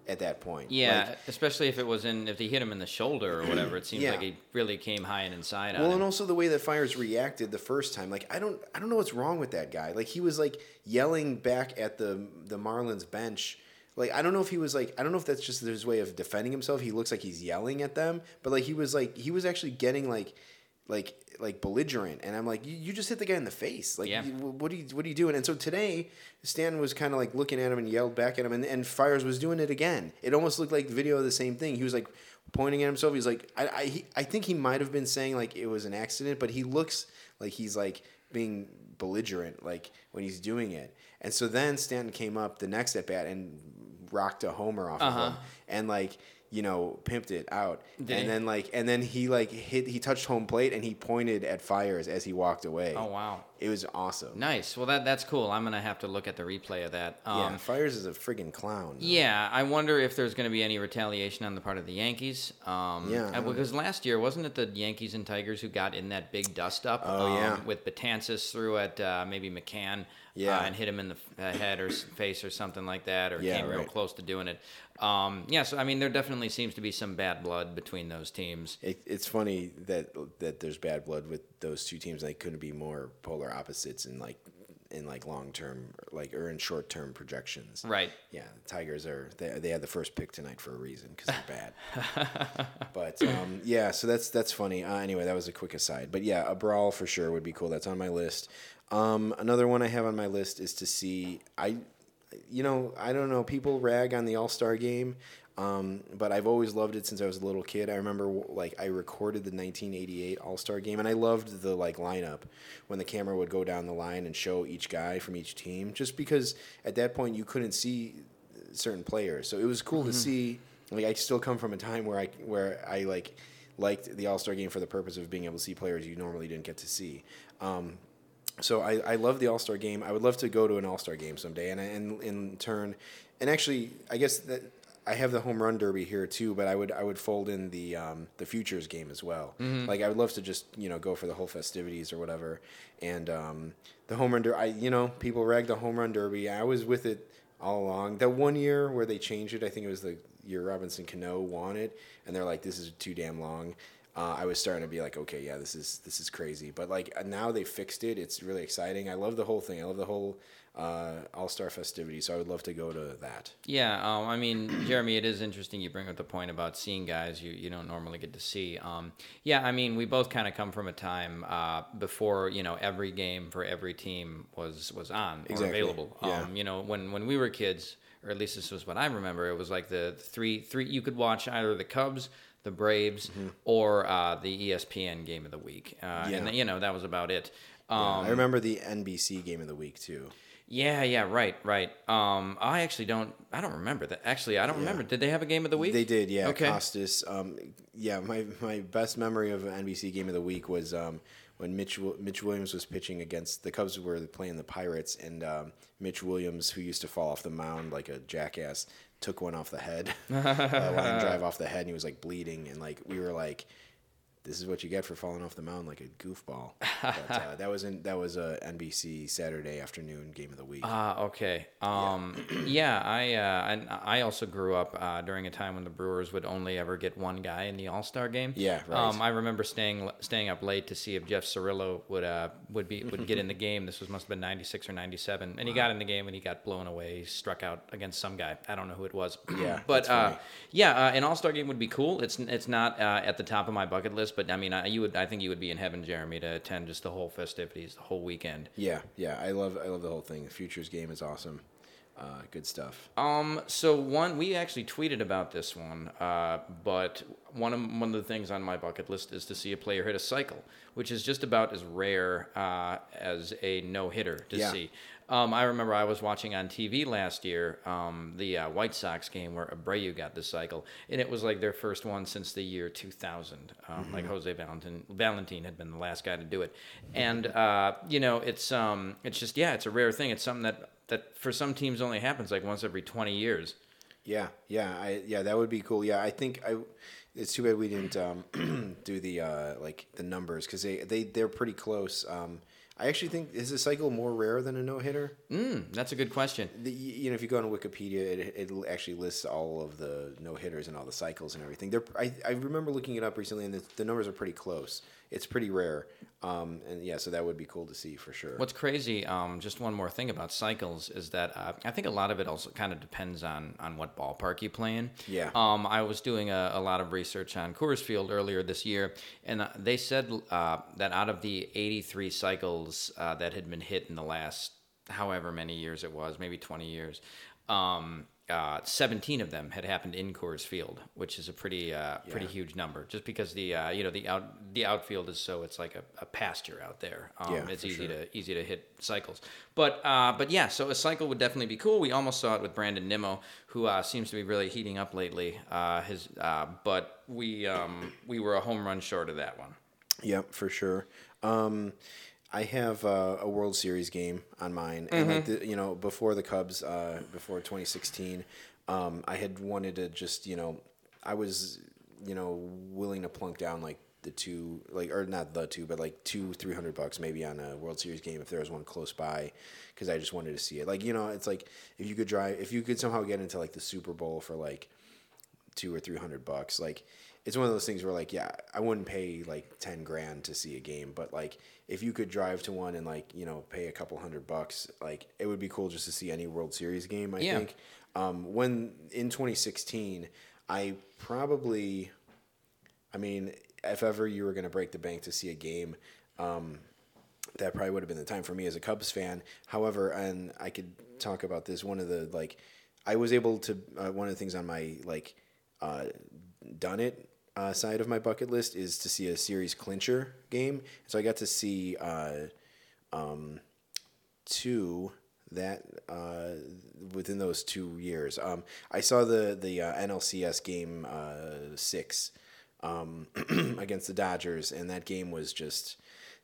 B: at that point.
A: Yeah,
B: like,
A: especially if it was in if they hit him in the shoulder or whatever. It seems yeah. like he really came high and inside.
B: Well,
A: and
B: also the way that Fiers reacted the first time. Like I don't I don't know what's wrong with that guy. Like he was like yelling back at the the Marlins bench. Like I don't know if he was like I don't know if that's just his way of defending himself. He looks like he's yelling at them, but like he was like he was actually getting like like like belligerent. And i'm like you, you just hit the guy in the face. Like
A: yeah.
B: you, what are you what are you doing? And so today stan was kind of like looking at him and yelled back at him and, and Fiers was doing it again. It almost looked like video of the same thing. He was like pointing at himself. He's like i i, he, I think he might have been saying like it was an accident but he looks like he's like being belligerent like when he's doing it. And so then stanton came up the next at bat and rocked a homer off
A: uh-huh.
B: of him. And like you know, pimped it out.
A: Did
B: and
A: he?
B: then like and then he like hit he touched home plate and he pointed at Fiers as he walked away.
A: Oh wow.
B: It was awesome.
A: Nice. Well that that's cool. I'm gonna have to look at the replay of that.
B: Um, yeah, Fiers is a friggin' clown.
A: Though. Yeah, I wonder if there's gonna be any retaliation on the part of the Yankees. Um,
B: yeah.
A: Because last year wasn't it the Yankees and Tigers who got in that big dust up?
B: Oh
A: um,
B: yeah.
A: With Betances threw at uh, maybe McCann.
B: Yeah.
A: Uh, and hit him in the uh, head or face or something like that, or
B: yeah,
A: came
B: right.
A: real close to doing it. Um, yeah, so I mean, there definitely seems to be some bad blood between those teams.
B: It, it's funny that that there's bad blood with those two teams. They couldn't be more polar opposites in like in like long term, like or in short term projections.
A: Right.
B: Yeah, the Tigers are they, they had the first pick tonight for a reason because they're bad. but um, yeah, so that's that's funny. Uh, anyway, that was a quick aside. But yeah, a brawl for sure would be cool. That's on my list. Um, another one I have on my list is to see. I, you know, I don't know. People rag on the All Star game. Um, but I've always loved it since I was a little kid. I remember like I recorded the 1988 All Star Game, and I loved the like lineup when the camera would go down the line and show each guy from each team. Just because at that point you couldn't see certain players, so it was cool mm-hmm. to see. Like I still come from a time where I where I like liked the All Star Game for the purpose of being able to see players you normally didn't get to see. Um, so I, I love the All Star Game. I would love to go to an All Star Game someday, and and in turn, and actually, I guess that I have the home run derby here too, but I would I would fold in the um, the futures game as well. Mm-hmm. Like I would love to just you know go for the whole festivities or whatever. And um, the home run derby, I you know people rag the home run derby. I was with it all along. That one year where they changed it, I think it was the year Robinson Cano won it, and they're like, this is too damn long. Uh, I was starting to be like, okay, yeah, this is this is crazy. But like now they fixed it. It's really exciting. I love the whole thing. I love the whole uh, All Star festivity. So I would love to go to that.
A: Yeah, um, I mean, Jeremy, it is interesting you bring up the point about seeing guys you, you don't normally get to see. Um, yeah, I mean, we both kind of come from a time uh, before you know every game for every team was was on or exactly. available. Yeah. Um, you know, when when we were kids, or at least this was what I remember, it was like the three three you could watch either the Cubs the Braves, mm-hmm. or uh, the ESPN game of the week. Uh, yeah. And, you know, that was about it.
B: Um, yeah, I um, remember the NBC game of the week, too.
A: Yeah, yeah, right, right. Um, I actually don't. I don't remember that. Actually, I don't yeah. remember. Did they have a game of the week?
B: They did. Yeah. Okay. Costas. Um, yeah, my my best memory of an NBC game of the week was um, when Mitch Mitch Williams was pitching against the Cubs were playing the Pirates, and um, Mitch Williams, who used to fall off the mound like a jackass, took one off the head, uh, drive off the head, and he was like bleeding, and like we were like this is what you get for falling off the mound like a goofball. But, uh, that was in that was a NBC Saturday afternoon game of the week.
A: Ah, uh, okay. Um, yeah. yeah, I uh, I also grew up uh, during a time when the Brewers would only ever get one guy in the All Star game.
B: Yeah, right.
A: Um, I remember staying staying up late to see if Jeff Cirillo would uh would be would get in the game. This was must have been ninety six or ninety seven, and wow. he got in the game and he got blown away. He struck out against some guy. I don't know who it was.
B: Yeah,
A: but uh, yeah, uh, an All Star game would be cool. It's it's not uh, at the top of my bucket list but I mean, I, you would, I think you would be in heaven, Jeremy, to attend just the whole festivities, the whole weekend.
B: Yeah, yeah, I love, I love the whole thing. The futures game is awesome. Uh, good stuff.
A: Um, so one, we actually tweeted about this one, uh, but one of one of the things on my bucket list is to see a player hit a cycle, which is just about as rare uh, as a no hitter to yeah. see. Um, I remember I was watching on TV last year um, the uh, White Sox game where Abreu got the cycle, and it was like their first one since the year 2000. Um, mm-hmm. Like Jose Valentin, Valentin had been the last guy to do it, and uh, you know it's um, it's just yeah, it's a rare thing. It's something that that for some teams only happens like once every 20 years.
B: Yeah, yeah, I yeah that would be cool. Yeah, I think I. It's too bad we didn't um, do the uh, like the numbers because they they they're pretty close. I actually think is a cycle more rare than a no hitter.
A: Mm, that's a good question.
B: The, you know, if you go on Wikipedia, it, it actually lists all of the no hitters and all the cycles and everything. They're, I, I remember looking it up recently, and the, the numbers are pretty close it's pretty rare. Um, and yeah, so that would be cool to see for sure.
A: What's crazy, um, just one more thing about cycles is that uh, I think a lot of it also kind of depends on on what ballpark you play in.
B: Yeah.
A: Um, I was doing a, a, lot of research on Coors Field earlier this year, and uh, they said uh, that out of the 83 cycles uh, that had been hit in the last however many years it was, maybe 20 years, um, uh, 17 of them had happened in Coors Field, which is a pretty uh, yeah. pretty huge number. Just because the uh, you know the out the outfield is so it's like a, a pasture out there. Um, yeah, it's easy sure. to easy to hit cycles. But uh, but yeah, so a cycle would definitely be cool. We almost saw it with Brandon Nimmo, who uh, seems to be really heating up lately. Uh, his but we um, we were a home run short of that one.
B: Yep, for sure. Um, I have uh, a World Series game on mine, and mm-hmm. like the, you know, before the Cubs, uh, before 2016, um, I had wanted to just you know, I was you know willing to plunk down like the two, like or not the two, but like two, three hundred bucks maybe on a World Series game if there was one close by, because I just wanted to see it. Like you know, it's like if you could drive, if you could somehow get into like the Super Bowl for like two or three hundred bucks, like it's one of those things where like yeah, I wouldn't pay like ten grand to see a game, but like if you could drive to one and like you know pay a couple hundred bucks, like it would be cool just to see any World Series game. I
A: Yeah.
B: think um, when in 2016, I probably, I mean, if ever you were going to break the bank to see a game. Um, that probably would have been the time for me as a Cubs fan. However, and I could talk about this. One of the like, I was able to uh, one of the things on my like, uh, done it uh, side of my bucket list is to see a series clincher game. So I got to see uh, um, two that uh, within those two years. Um, I saw the the uh, NLCS game uh, six um, against the Dodgers, and that game was just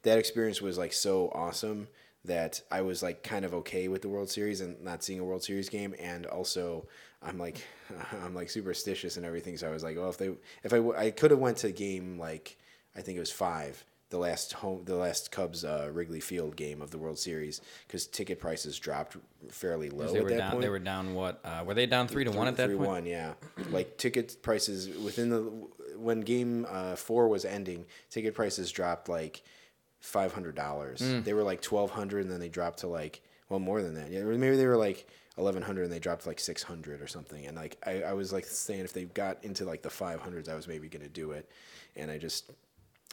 B: that experience was like so awesome that I was like kind of okay with the World Series and not seeing a World Series game, and also I'm like I'm like superstitious and everything, so I was like, oh, if they if I I could have went to game like I think it was five. The last home, the last Cubs uh, Wrigley Field game of the World Series, because ticket prices dropped fairly low
A: They
B: at
A: were
B: that
A: down.
B: point.
A: They were down. What uh, were they down three to one at that
B: Three
A: point?
B: one, yeah. like ticket prices within the when game uh, four was ending, ticket prices dropped like five hundred dollars.
A: Mm.
B: They were like twelve hundred, and then they dropped to like well more than that. Yeah, maybe they were like eleven hundred, and they dropped like six hundred or something. And like I, I was like saying, if they got into like the five hundreds, I was maybe gonna do it, and I just.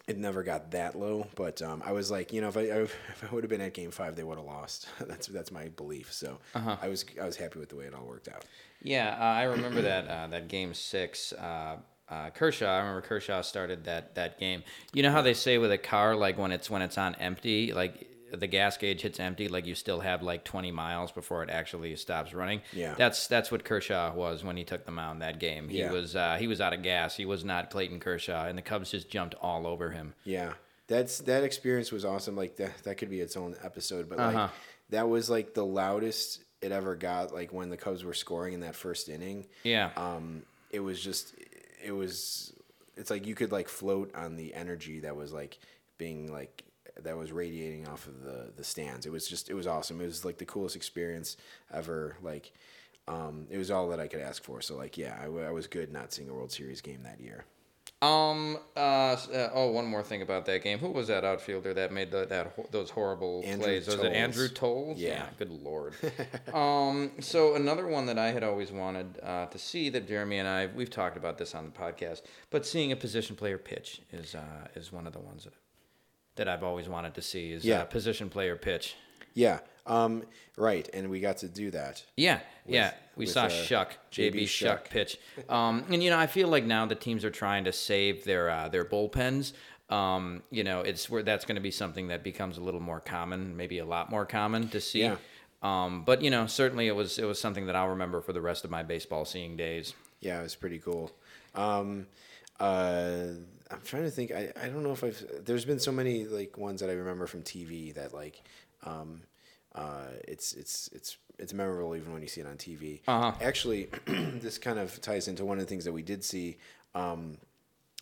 B: It never got that low, but um, I was like, you know, if I if I would have been at Game Five, they would have lost. that's that's my belief. So
A: Uh-huh.
B: I was I was happy with the way it all worked out.
A: Yeah, uh, I remember that uh, that game six. Uh, uh, Kershaw, I remember Kershaw started that that game. You know how they say with a car, like when it's when it's on empty, like the gas gauge hits empty, like you still have like 20 miles before it actually stops running.
B: Yeah.
A: that's that's what Kershaw was when he took the mound that game. He
B: Yeah.
A: was uh, he was out of gas. He was not Clayton Kershaw, and the Cubs just jumped all over him.
B: Yeah, that's that experience was awesome. Like that, that could be its own episode. But
A: Uh-huh.
B: like that was like the loudest it ever got. Like when the Cubs were scoring in that first inning.
A: Yeah,
B: Um, it was just, it was. It's like you could like float on the energy that was like being like that was radiating off of the the stands. It was just, it was awesome. It was like the coolest experience ever. Like. Um, it was all that I could ask for. So, like, yeah, I, w- I was good not seeing a World Series game that year.
A: Um. Uh, uh. Oh, one more thing about that game. Who was that outfielder that made the, that ho- those horrible
B: Andrew
A: plays? Was it
B: Toles.
A: Andrew Toles?
B: Yeah.
A: Good lord. um. So another one that I had always wanted uh, to see that Jeremy and I we've talked about this on the podcast, but seeing a position player pitch is uh, is one of the ones that that I've always wanted to see is
B: Yeah.
A: uh, position player pitch.
B: Yeah. Um, right. And we got to do that.
A: Yeah, yeah. We saw
B: uh,
A: Shuck,
B: JB
A: JB Shuck
B: Shuck.
A: pitch, um, and you know I feel like now the teams are trying to save their uh, their bullpens. Um, you know, it's where that's going to be something that becomes a little more common, maybe a lot more common to see.
B: Yeah.
A: Um, but you know, certainly it was it was something that I'll remember for the rest of my baseball seeing days.
B: Yeah, it was pretty cool. Um, uh, I'm trying to think. I, I don't know if I've. There's been so many like ones that I remember from TV that like, um, uh, it's it's it's it's memorable even when you see it on TV.
A: Uh-huh.
B: Actually, this kind of ties into one of the things that we did see. Um,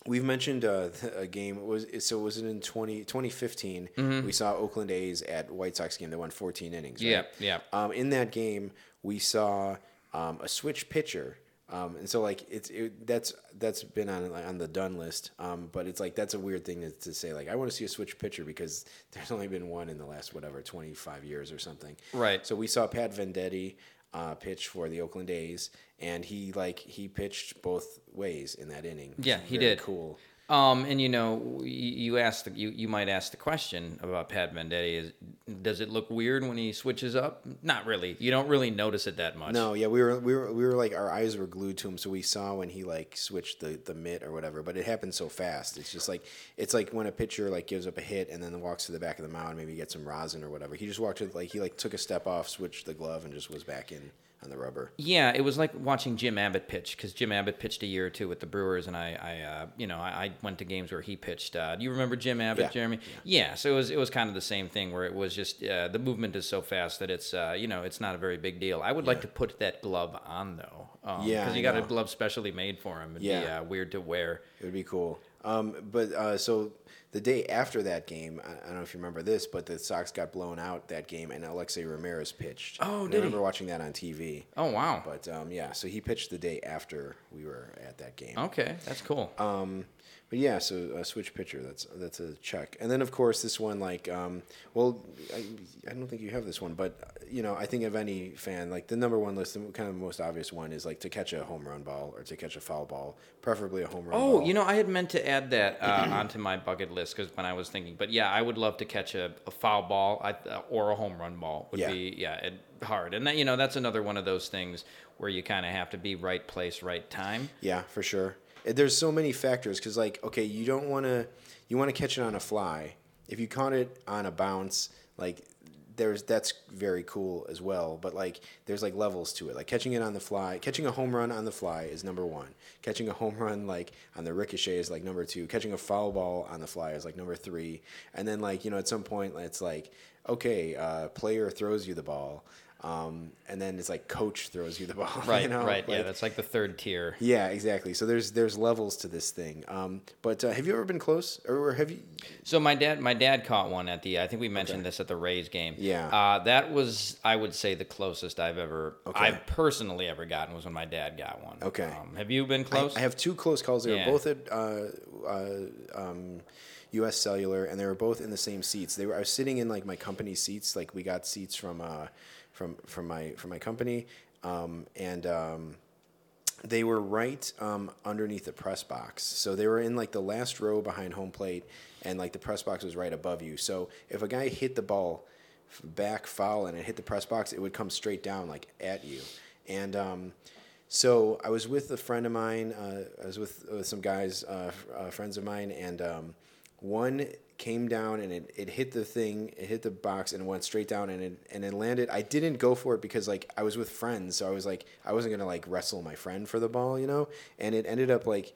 B: We've mentioned uh, a game. It was so was it in 20, 2015?
A: Mm-hmm.
B: We saw Oakland A's at White Sox game. They won 14 innings. Right?
A: Yeah, yeah.
B: Um, in that game, we saw um, a switch pitcher, um, and so like it's it, that's that's been on on the done list. Um, but it's like that's a weird thing to, to say. Like I want to see a switch pitcher because there's only been one in the last whatever 25 years or something.
A: Right.
B: So we saw Pat Venditte uh, pitch for the Oakland A's, and he like he pitched both ways in that inning.
A: Yeah, he
B: Very
A: did.
B: Cool.
A: Um, and you know, you, asked you you might ask the question about Pat Venditte is does it look weird when he switches up? Not really. You don't really notice it that much.
B: No, yeah, we were we were we were like our eyes were glued to him, so we saw when he like switched the the mitt or whatever. But it happened so fast. It's just like it's like when a pitcher like gives up a hit and then walks to the back of the mound, maybe get some rosin or whatever. He just walked to like he like took a step off, switched the glove, and just was back in on the rubber.
A: Yeah, it was like watching Jim Abbott pitch because Jim Abbott pitched a year or two with the Brewers, and I, I uh, you know, I, I went to games where he pitched. Uh, do you remember Jim Abbott,
B: Yeah.
A: Jeremy? Yeah. So it was it was kind of the same thing where it was just uh, the movement is so fast that it's uh, you know it's not a very big deal. I would like to put that glove on though. Um,
B: Yeah,
A: because you got a glove specially made for him. It'd be
B: Yeah.
A: uh, weird to wear.
B: It would be cool. Um, but uh, so the day after that game, I, I don't know if you remember this, but the Sox got blown out that game, and Alexei Ramirez pitched.
A: Oh,
B: And
A: did
B: I
A: he?
B: remember watching that on TV.
A: Oh wow.
B: But um, yeah, so he pitched the day after we were at that game.
A: Okay, that's cool.
B: Um, but yeah, so a switch pitcher. That's that's a check. And then of course this one, like, um, well, I, I don't think you have this one, but you know, I think of any fan, like the number one list, the kind of most obvious one is like to catch a home run ball or to catch a foul ball, preferably a home run.
A: Oh,
B: ball.
A: you know, I had meant to add that uh, onto my bucket list because when I was thinking, but yeah, I would love to catch a, a foul ball I, uh, or a home run ball. Would
B: Yeah.
A: be yeah, it, hard, and that, you know that's another one of those things where you kind of have to be right place, right time.
B: Yeah, for sure. There's so many factors because, like, okay, you don't want to, you want to catch it on a fly. If you caught it on a bounce, like, there's that's very cool as well. But like, there's like levels to it. Like catching it on the fly, catching a home run on the fly is number one. Catching a home run like on the ricochet is like number two. Catching a foul ball on the fly is like number three. And then like you know at some point it's like, okay, uh, player throws you the ball. Um, and then it's like coach throws you the ball.
A: Right,
B: you know?
A: right, yeah, that's like the third tier.
B: yeah, exactly. So there's there's levels to this thing. Um, but uh, have you ever been close, or have you?
A: So my dad, my dad caught one at the. I think we mentioned this at the Rays game.
B: Yeah.
A: Uh, that was, I would say, the closest I've ever,
B: Okay.
A: I've personally ever gotten was when my dad got one.
B: Okay.
A: Um, have you been
B: I,
A: close?
B: I have two close calls. They
A: Yeah.
B: were both at uh, uh, um, U.S. Cellular, and they were both in the same seats. They were. I was sitting in like my company seats. Like we got seats from uh, from from my from my company, um, and. Um, they were right um, underneath the press box. So they were in like the last row behind home plate, and like the press box was right above you. So if a guy hit the ball back foul and it hit the press box, it would come straight down like at you. And um, so I was with a friend of mine. Uh, I was with, with some guys, uh, uh, friends of mine, and um, one came down and it, it hit the thing, it hit the box and it went straight down and it and it landed. I didn't go for it because like I was with friends, so I was like I wasn't gonna like wrestle my friend for the ball, you know. And it ended up like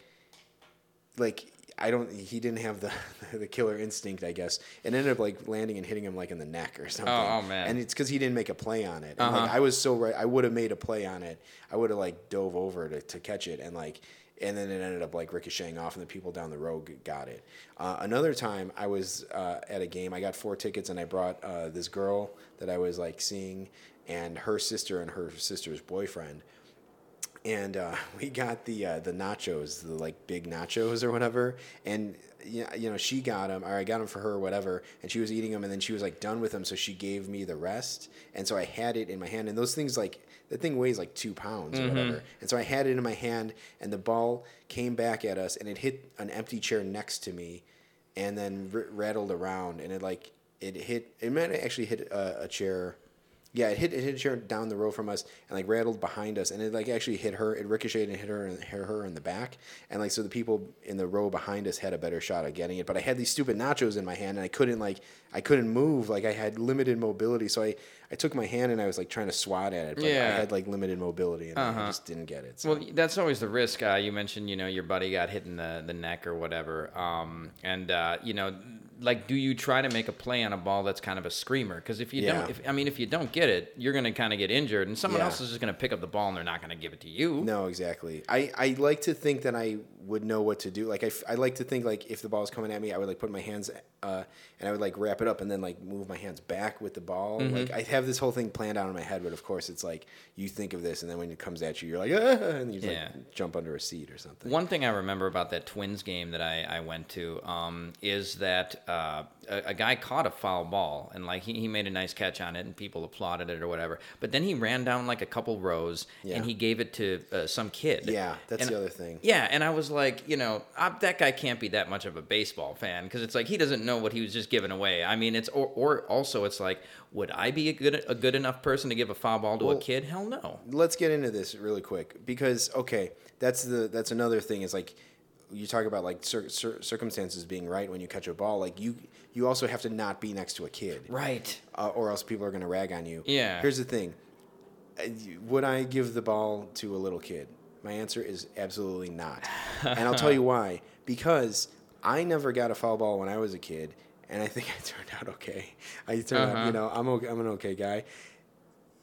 B: like I don't. He didn't have the the killer instinct, I guess. It ended up like landing and hitting him like in the neck or something.
A: oh, man.
B: And it's because he didn't make a play on it. And,
A: Uh-huh.
B: I was so right. I would have made a play on it. I would have like dove over to, to catch it and like. And then it ended up like ricocheting off, and the people down the road got it. Uh, another time, I was uh, at a game. I got four tickets, and I brought uh, this girl that I was like seeing, and her sister and her sister's boyfriend and uh, we got the uh, the nachos, the like big nachos or whatever, and you know she got them, or I got them for her, or whatever, and she was eating them, and then she was like done with them, so she gave me the rest, and so I had it in my hand, and those things like the thing weighs like two pounds or mm-hmm. whatever, and so I had it in my hand, and the ball came back at us, and it hit an empty chair next to me, and then r- rattled around, and it like it hit, it might actually hit a, a chair. Yeah, it hit it hit a chair down the row from us and like rattled behind us, and it like actually hit her. It ricocheted and hit her and hit her in the back, and like so the people in the row behind us had a better shot at getting it. But I had these stupid nachos in my hand, and I couldn't like I couldn't move. Like I had limited mobility, so I I took my hand and I was like trying to swat at it, but
A: Yeah.
B: I had like limited mobility, and
A: Uh-huh.
B: I just didn't get it. So.
A: Well, that's always the risk. Uh, you mentioned, you know, your buddy got hit in the, the neck or whatever. Um, and, uh, you know, like, do you try to make a play on a ball that's kind of a screamer? Because if you
B: Yeah.
A: don't, if, I mean, if you don't get it, you're going to kind of get injured, and someone
B: Yeah.
A: else is just going to pick up the ball and they're not going to give it to you.
B: No, exactly. I, I like to think that I would know what to do. Like I, I like to think like if the ball is coming at me, I would like put my hands uh, and I would like wrap it up and then like move my hands back with the ball.
A: Mm-hmm.
B: Like I have this whole thing planned out in my head, but of course it's like you think of this and then when it comes at you, you're like ah, and you just,
A: Yeah.
B: like jump under a seat or something.
A: One thing I remember about that Twins game that I, I went to um, is that uh, a, a guy caught a foul ball and like he, he made a nice catch on it and people applauded it or whatever. But then he ran down like a couple rows
B: Yeah.
A: and he gave it to uh, some kid.
B: Yeah, that's
A: And-
B: the other thing.
A: Yeah, and I was like, you know, I, that guy can't be that much of a baseball fan because it's like he doesn't know what he was just giving away. I mean, it's or, or also it's like, would I be a good a good enough person to give a foul ball to a kid? Hell no.
B: let's get into this really quick because okay, that's the that's another thing is like you talk about like cir- cir- circumstances being right when you catch a ball. Like you you also have to not be next to a kid.
A: Right.
B: uh, or else people are going to rag on you.
A: Yeah.
B: Here's the thing: Uh, would I give the ball to a little kid? My answer is absolutely not, and I'll tell you why. Because I never got a foul ball when I was a kid, and I think I turned out okay. I turned out,
A: Uh-huh.
B: you know, I'm okay, I'm an okay guy.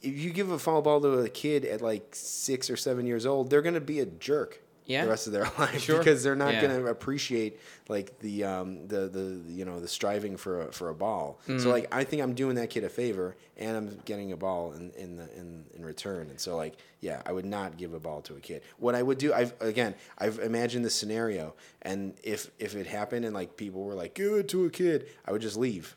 B: If you give a foul ball to a kid at like six or seven years old, they're going to be a jerk.
A: Yeah.
B: the rest of their life
A: Sure.
B: because they're not
A: Yeah.
B: going to appreciate like the um the, the you know the striving for a, for a ball.
A: Mm.
B: So like I think I'm doing that kid a favor and I'm getting a ball in in the in, in return. And so like yeah, I would not give a ball to a kid. What I would do I've again, I've imagined this scenario and if if it happened and like people were like give it to a kid, I would just leave.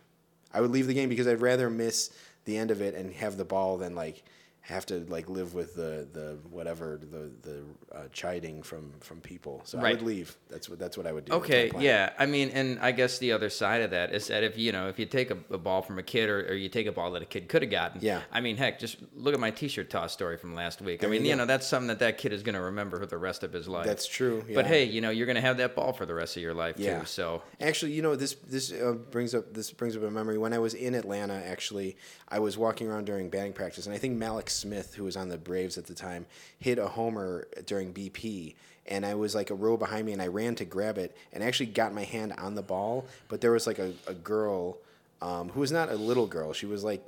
B: I would leave the game because I'd rather miss the end of it and have the ball than like have to like live with the the whatever the the uh, chiding from from people. So I would leave. That's what that's what I would do.
A: Okay, yeah. I mean, and I guess the other side of that is that if you know if you take a, a ball from a kid or, or you take a ball that a kid could have gotten,
B: Yeah.
A: I mean, heck, just look at my T-shirt toss story from last week. I mean,
B: you
A: know, that's something that that kid is going to remember for the rest of his life.
B: That's true.
A: But hey, you know, you're going to have that ball for the rest of your life
B: Yeah.
A: too. So
B: Actually, you know this this uh, brings up this brings up a memory. When I was in Atlanta, actually, I was walking around during batting practice, and I think Mallex Smith, who was on the Braves at the time, hit a homer during BP. And I was like a row behind me, and I ran to grab it, and actually got my hand on the ball. But there was like a, a girl um, who was not a little girl; she was like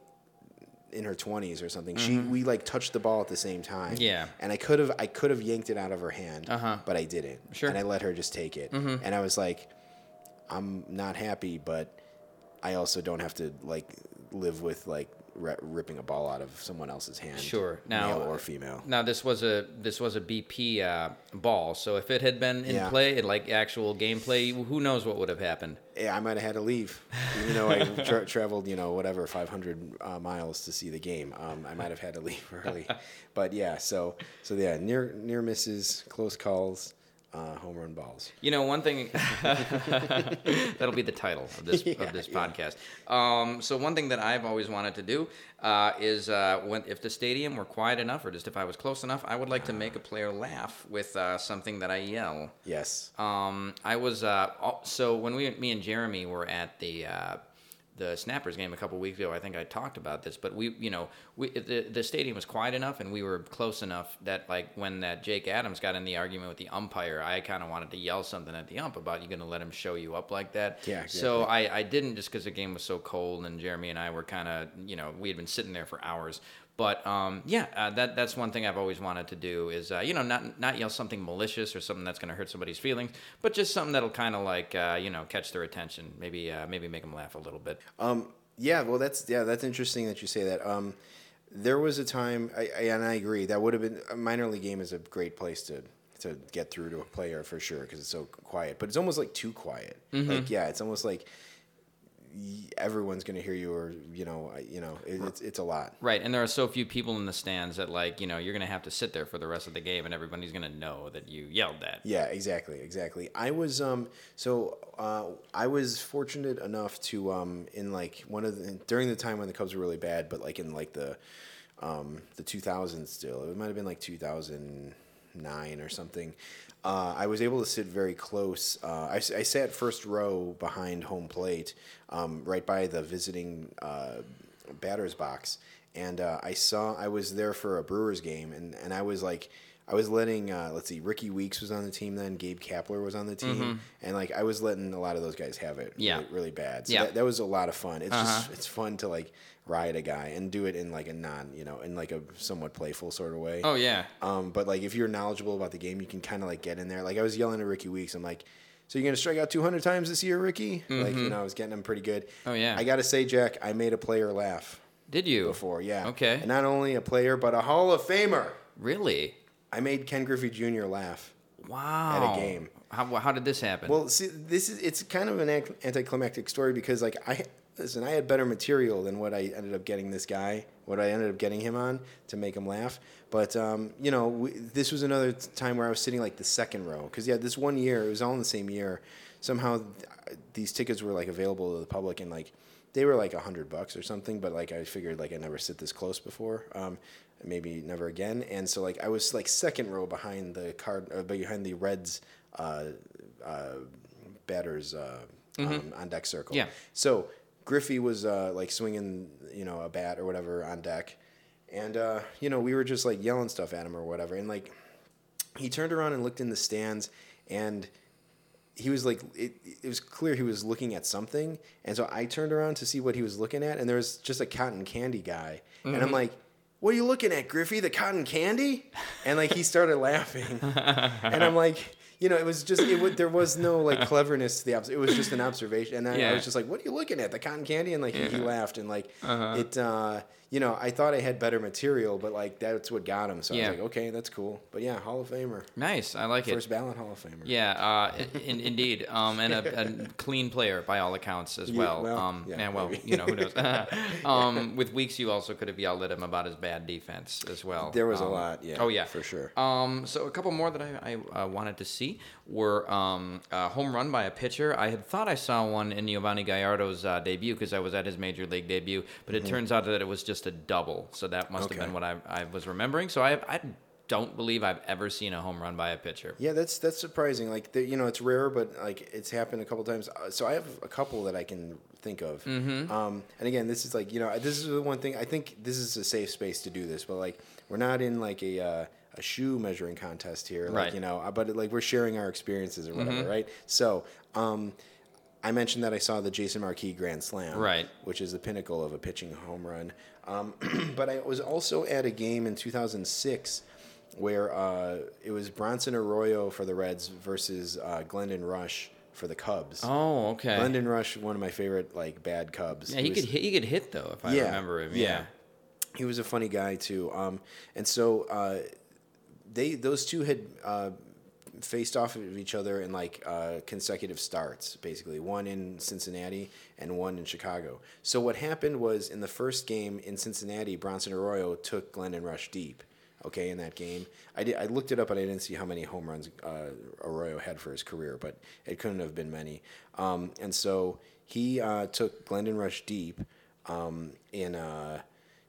B: in her 20s or something. She we like touched the ball at the same time.
A: Mm-hmm. Yeah.
B: And I could have I could have yanked it out of her hand,
A: Uh-huh.
B: but I didn't.
A: Sure.
B: And I let her just take it. And I was like I'm not happy, but I also don't have to like live with like ri ripping a ball out of someone else's hand.
A: Sure. Now-
B: male or female.
A: now this was a this was a BP uh, ball. So if it had been in
B: Yeah.
A: play, like actual gameplay, who knows what would have happened?
B: Yeah, I might have had to leave, even though I tra- traveled, you know, whatever, 500 uh, miles to see the game. Um, I might have had to leave early, but yeah. So, so yeah, near near misses, close calls, uh, home run balls.
A: You know, one thing that'll be the title of this
B: Yeah,
A: of this
B: yeah.
A: podcast. Um, so one thing that I've always wanted to do uh, is uh, when if the stadium were quiet enough, or just if I was close enough, I would like to make a player laugh with uh, something that I yell.
B: Yes.
A: Um, I was uh, so when we, me and Jeremy were at the uh, the Snappers game a couple weeks ago. I think I talked about this, but we, you know, we the the stadium was quiet enough and we were close enough that like when that Jake Adams got in the argument with the umpire, I kind of wanted to yell something at the ump about you going to let him show you up like that.
B: Yeah,
A: So I I didn't just because the game was so cold and Jeremy and I were kind of you know we had been sitting there for hours. But um, yeah, uh, that that's one thing I've always wanted to do is uh, you know not not yell something malicious or something that's going to hurt somebody's feelings, but just something that'll kind of like uh, you know catch their attention, maybe uh, maybe make them laugh a little bit.
B: Um, yeah, well, that's yeah, that's interesting that you say that. Um, there was a time, I, I, and I agree, that would have been a minor league game is a great place to to get through to a player for sure because it's so quiet. But it's almost like too quiet. Like yeah, it's almost like everyone's gonna hear you, or you know, you know, it, it's it's a lot.
A: Right, and there are so few people in the stands that like you know you're going to have to sit there for the rest of the game, and everybody's going to know that you yelled that.
B: Yeah, exactly, exactly. I was um so uh I was fortunate enough to um in like one of the during the time when the Cubs were really bad, but like in like the um the 2000s still. It might have been like 2009 or something. Uh, I was able to sit very close. Uh, I, I sat first row behind home plate, um, right by the visiting uh, batter's box, and uh, I saw I was there for a Brewers game, and, and I was like, I was letting uh, let's see, Rickie Weeks was on the team then, Gabe Kapler was on the team, and like I was letting a lot of those guys have it,
A: Yeah.
B: really, really bad. So
A: Yeah.
B: that, that was a lot of fun. It's
A: Uh-huh.
B: just it's fun to like ride a guy and do it in like a non, you know, in like a somewhat playful sort of way.
A: Oh yeah,
B: Um, but like if you're knowledgeable about the game, you can kind of like get in there. Like I was yelling at Rickie Weeks. I'm like, "So you're gonna strike out 200 times this year, Rickie?" Like you know, I was getting him pretty good.
A: Mm-hmm. Oh, yeah.
B: I gotta say, Jack, I made a player laugh
A: did you?
B: before. Yeah.
A: Okay.
B: And not only a player, but a Hall of Famer.
A: Really?
B: I made Ken Griffey Jr. laugh.
A: Wow.
B: At a game.
A: How how did this happen?
B: Well, see, this is it's kind of an anticlimactic story because like I listen, I had better material than what I ended up getting this guy, what I ended up getting him on to make him laugh. But um, you know, we, this was another time where I was sitting like the second row because yeah, this one year it was all in the same year. Somehow th- these tickets were like available to the public and like they were like a hundred bucks or something. But like I figured like I never sit this close before. Um, maybe never again. And so like I was like second row behind the card, uh, behind the Reds uh, uh, batters uh, um, on deck circle.
A: Yeah.
B: So Griffey was uh, like swinging, you know, a bat or whatever on deck, and uh, you know we were just like yelling stuff at him or whatever, and like he turned around and looked in the stands and he was like it, it was clear he was looking at something. And so i turned around to see what he was looking at and there was just a cotton candy guy. And i'm like what are you looking at, Griffey? The cotton candy? And like he started laughing, and I'm like, you know, it was just it would there was no like cleverness to the obs- it was just an observation, and I,
A: Yeah.
B: I was just like, what are you looking at? The cotton candy? And like he, he laughed, and like
A: Uh-huh.
B: it, uh, you know, I thought I had better material, but like that's what got him. So
A: Yeah.
B: I was like, okay, that's cool. But yeah, Hall of Famer,
A: Nice. I like it.
B: first ballot Hall of Famer.
A: Yeah, uh, in, indeed, um, and a, a clean player by all accounts as
B: Yeah,
A: well.
B: well,
A: um,
B: yeah,
A: yeah, well, you know who knows. um, with Weeks, you also could have yelled at him about his bad defense as well.
B: There was a
A: Um,
B: lot, yeah.
A: Oh yeah,
B: for sure.
A: Um, so a couple more that I, I uh, wanted to see were um, a home run by a pitcher. I had thought I saw one in Yovani Gallardo's uh, debut because I was at his major league debut, but it turns out that it was just a double. So that must
B: Mm-hmm. Okay.
A: have been what I, I was remembering. So I, I don't believe I've ever seen a home run by a pitcher.
B: Yeah, that's that's surprising. Like the, you know, it's rare, but like it's happened a couple times. Uh, So I have a couple that I can think of. Mm-hmm. Um, and again, this is like you know, this is the one thing I think this is a safe space to do this, but like we're not in like a. Uh, a shoe measuring contest here, like
A: Right.
B: you know, uh, but like we're sharing our experiences or whatever, right? So, um, I mentioned that I saw the Jason Marquis Grand Slam,
A: Right.
B: which is the pinnacle of a pitching home run. Um, but I was also at a game in 2006 where uh, it was Bronson Arroyo for the Reds versus uh, Glendon Rusch for the Cubs.
A: Oh, okay.
B: Glendon Rusch, one of my favorite like bad Cubs.
A: Yeah, he could hit. He could hit though, if I
B: Yeah,
A: remember him.
B: yeah.
A: Yeah.
B: he was a funny guy too. Um, and so uh, they those two had uh, faced off of each other in like uh, consecutive starts, basically one in Cincinnati and one in Chicago. So what happened was in the first game in Cincinnati, Bronson Arroyo took Glendon Rusch deep. Okay, in that game, I did. I looked it up, and I didn't see how many home runs uh, Arroyo had for his career, but it couldn't have been many. Um, and so he uh, took Glendon Rusch deep um, in uh,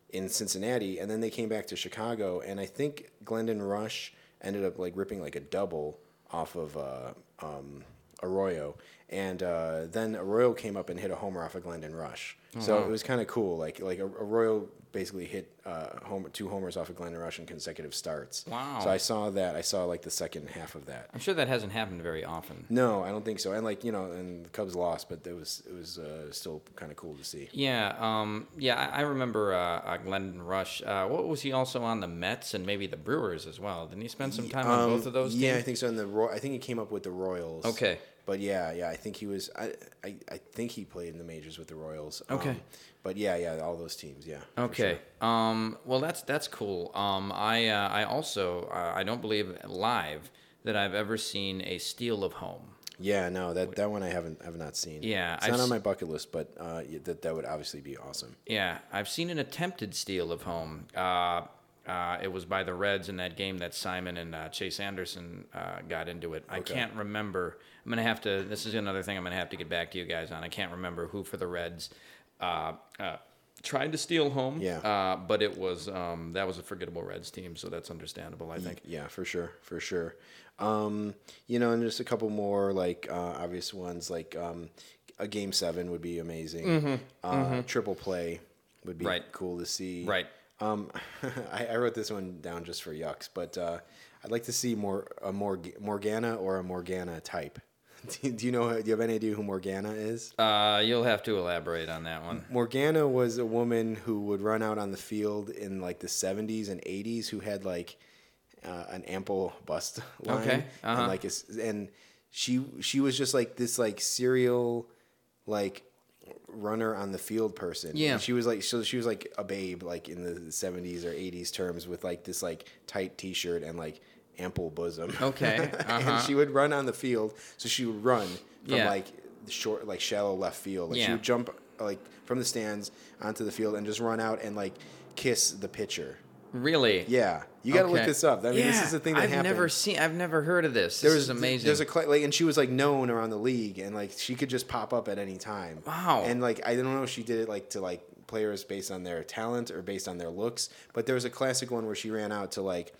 B: in Cincinnati, and then they came back to Chicago, and I think Glendon Rusch ended up like ripping like a double off of uh, um, Arroyo, and uh, then Arroyo came up and hit a homer off of Glendon Rusch. so it was kind of cool. Like like Arroyo basically hit uh, home, two homers off of Glendon Rusch in consecutive starts.
A: Wow.
B: So I saw that. I saw like the second half of that.
A: I'm sure that hasn't happened very often.
B: No, I don't think so. And like you know, and the Cubs lost, but it was it was uh, still kind of cool to see.
A: Yeah, um, yeah, I, I remember uh, uh, Glendon Rusch. Uh, what was he also on the Mets and maybe the Brewers as well? Didn't he spend some time on both of those?
B: Um, Yeah, I think so. In the Roy- I think he came up with the Royals.
A: Okay.
B: But yeah, yeah, I think he was. I, I, I think he played in the majors with the Royals.
A: Okay.
B: Um, but yeah, yeah, all those teams. Yeah.
A: Okay.
B: sure.
A: Um, well, that's that's cool. Um, I uh, I also uh, I don't believe live that I've ever seen a steal of home.
B: Yeah, no, that that one I haven't have not seen.
A: Yeah,
B: it's
A: I've
B: not on my bucket list, but uh, that that would obviously be awesome.
A: Yeah, I've seen an attempted steal of home. Uh, uh, it was by the Reds in that game that Simon and uh, Chase Anderson uh, got into it. I
B: Okay.
A: can't remember. I'm gonna have to. This is another thing I'm gonna have to get back to you guys on. I can't remember who for the Reds uh, uh, tried to steal home.
B: Yeah.
A: Uh, but it was um, that was a forgettable Reds team, so that's understandable. I think.
B: Yeah, for sure, for sure. Um, you know, and just a couple more like uh, obvious ones, like um, a game seven would be amazing. Uh, Triple play would be
A: Mm-hmm. Right.
B: cool to see.
A: Right.
B: Um, I, I wrote this one down just for yucks, but uh, I'd like to see more a Morg- Morgana or a Morgana type. do, do you know? Do you have any idea who Morgana is?
A: Uh, you'll have to elaborate on that one.
B: Morgana was a woman who would run out on the field in like the 70s and 80s who had like uh, an ample bust line
A: Okay, uh-huh.
B: and like a and she she was just like this like serial like runner on the field person.
A: Yeah.
B: And she was like so she was like a babe like in the 70s or 80s terms with like this like tight t-shirt and like ample bosom.
A: Okay, uh-huh.
B: and she would run on the field. So she would run from
A: Yeah.
B: like the short like shallow left field. Like she would jump like from the stands onto the field and just run out and like kiss the pitcher.
A: Really?
B: Yeah, you got to look this up. I mean, this is the thing that happened.
A: I've
B: happened.
A: never seen. I've never heard of this.
B: there
A: This
B: was
A: is amazing.
B: There's a like, and she was like known around the league, and like she could just pop up at any time.
A: Wow.
B: And like I don't know if she did it like to like players based on their talent or based on their looks, but there was a classic one where she ran out to like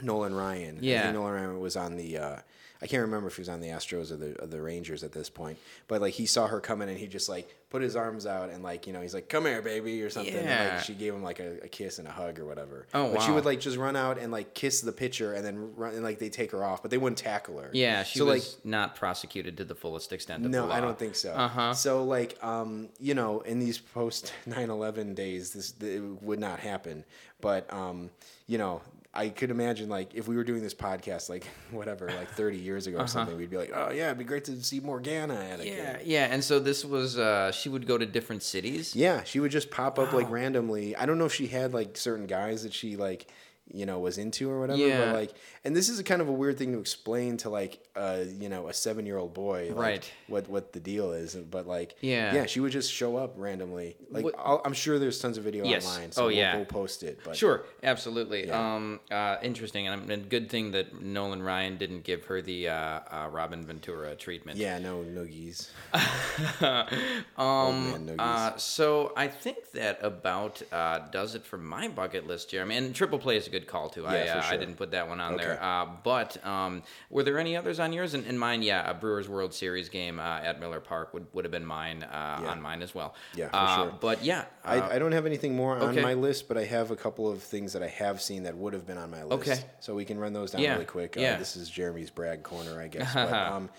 B: Nolan Ryan.
A: Yeah.
B: Nolan Ryan was on the. Uh, I can't remember if he was on the Astros or the or the Rangers at this point, but like he saw her coming and he just like put his arms out and like you know he's like come here baby or something. And,
A: Yeah.
B: like she gave him like a, a kiss and a hug or whatever.
A: Oh,
B: But she would like just run out and like kiss the pitcher and then run and like they take her off, but they wouldn't tackle her.
A: Yeah, she
B: so
A: was
B: like
A: not prosecuted to the fullest extent of
B: no,
A: the law.
B: No, I don't think so.
A: Uh-huh.
B: So like, um, you know, in these post 9/11 days, this it would not happen. But um, you know, I could imagine like if we were doing this podcast like whatever, like 30 years ago or something, we'd be like, oh yeah, it'd be great to see Morgana at a
A: Uh-huh. Yeah,
B: game.
A: yeah, and so this was uh, she would go to different cities.
B: Yeah, she would just pop up like randomly. I don't know if she had like certain guys that she like you know was into or whatever
A: Yeah.
B: but like and this is a kind of a weird thing to explain to like uh you know a seven year old boy like,
A: Right.
B: what what the deal is but like
A: Yeah.
B: yeah she would just show up randomly like I'll, i'm sure there's tons of video
A: Yes.
B: online so
A: Oh,
B: we'll,
A: yeah.
B: we'll post it but
A: Sure, absolutely.
B: Yeah.
A: Um, uh, interesting, and, and good thing that Nolan Ryan didn't give her the uh, uh, Robin Ventura treatment.
B: yeah no noogies
A: um,
B: man noogies.
A: uh, so I think that about uh, does it for my bucket list, Jeremy. And triple play is a good call too. I,
B: Yeah,
A: uh, I didn't put that one on there.
B: Okay.
A: Uh, but um, were there any others on yours? In, in mine, yeah, a Brewers World Series game uh, at Miller Park would, would have been mine uh,
B: Yeah.
A: on mine as well.
B: Yeah, for
A: uh,
B: sure.
A: But yeah, uh,
B: I, I don't have anything more on
A: okay.
B: my list, but I have a couple of things that I have seen that would have been on my list.
A: Okay.
B: So we can run those down
A: Yeah,
B: really quick. Uh,
A: yeah.
B: this is Jeremy's brag corner, I guess. but, um,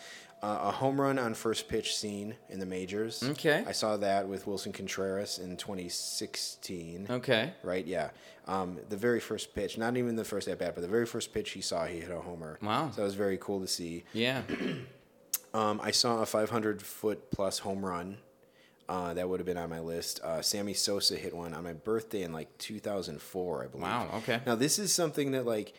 B: uh, a home run on first pitch scene in the majors.
A: Okay.
B: I saw that with Willson Contreras in 2016.
A: okay.
B: Right, yeah. Um, the very first pitch, not even the first at bat, but the very first pitch he saw, he hit a homer.
A: Wow.
B: So that was very cool to see.
A: Yeah.
B: Um, I saw a 500 foot plus home run. Uh, that would have been on my list. Uh, Sammy Sosa hit one on my birthday in like 2004, I believe.
A: Wow, okay.
B: Now this is something that like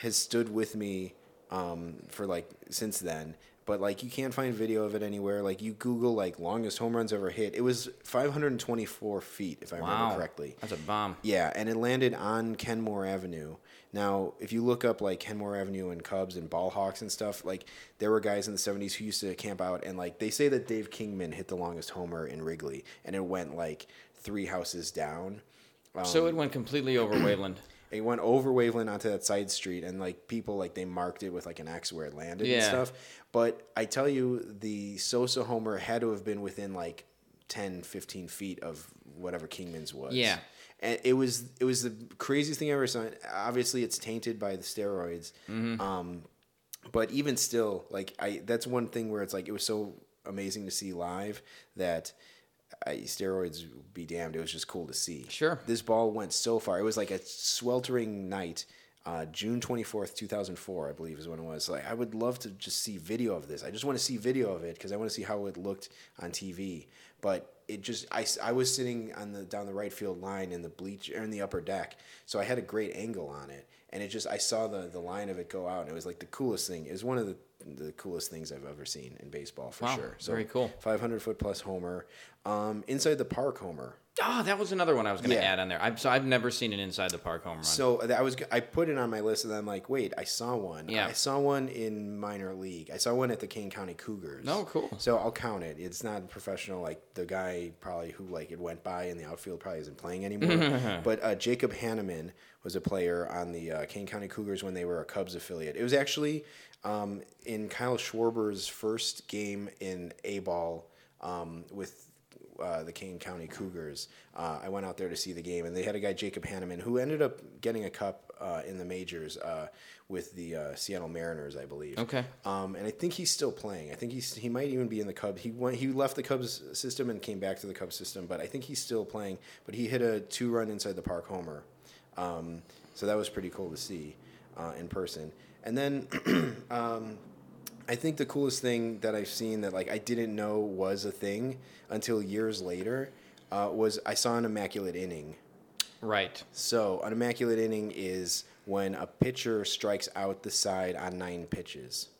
B: has stood with me um, for like since then. But like you can't find video of it anywhere. Like you Google like longest home runs ever hit. It was 524 feet, if I remember
A: Wow.
B: correctly.
A: That's a bomb.
B: Yeah, and it landed on Kenmore Avenue. Now, if you look up like Kenmore Avenue and Cubs and Ball Hawks and stuff, like there were guys in the '70s who used to camp out, and like they say that Dave Kingman hit the longest homer in Wrigley, and it went like three houses down. Um,
A: so it went completely over Waveland.
B: It went over Waveland onto that side street, and like people like they marked it with like an X where it landed and stuff. But I tell you, the Sosa homer had to have been within like 10, 15 feet of whatever Kingman's was.
A: Yeah.
B: and it was it was the craziest thing I ever saw. Obviously, it's tainted by the steroids.
A: Mm-hmm.
B: Um, but even still, like I, that's one thing where it's like it was so amazing to see live that. I, steroids be damned. It was just cool to see.
A: Sure.
B: This ball went so far. It was like a sweltering night. Uh, June twenty fourth, two thousand four, I believe, is when it was. Like, I would love to just see video of this. I just want to see video of it because I want to see how it looked on TV. But it just, I, I was sitting on the down the right field line in the bleach or in the upper deck, so I had a great angle on it, and it just, I saw the the line of it go out, and it was like the coolest thing. It was one of the the coolest things I've ever seen in baseball for
A: Wow,
B: sure. So
A: very cool.
B: Five hundred foot plus homer, um, inside the park homer.
A: Oh, that was another one I was going to
B: Yeah.
A: add on there. I've, so I've never seen an inside the park home run.
B: So that I was I put it on my list, and I'm like, wait, I saw one.
A: Yeah.
B: I saw one in minor league. I saw one at the Kane County Cougars.
A: Oh, cool.
B: So I'll count it. It's not professional. Like the guy probably who like it went by in the outfield probably isn't playing anymore. but uh, Jacob Hannemann was a player on the uh, Kane County Cougars when they were a Cubs affiliate. It was actually um, in Kyle Schwarber's first game in A ball um, with uh, the Kane County Cougars. Uh, I went out there to see the game, and they had a guy Jacob Hannemann who ended up getting a cup uh, in the majors uh, with the uh, Seattle Mariners, I believe.
A: Okay.
B: Um, and I think he's still playing. I think he's he might even be in the Cubs. He went he left the Cubs system and came back to the Cubs system, but I think he's still playing. But he hit a two run inside the park homer, um, so that was pretty cool to see uh, in person. And then. um, I think the coolest thing that I've seen that like I didn't know was a thing until years later uh, was I saw an immaculate inning.
A: right.
B: So an immaculate inning is when a pitcher strikes out the side on nine pitches.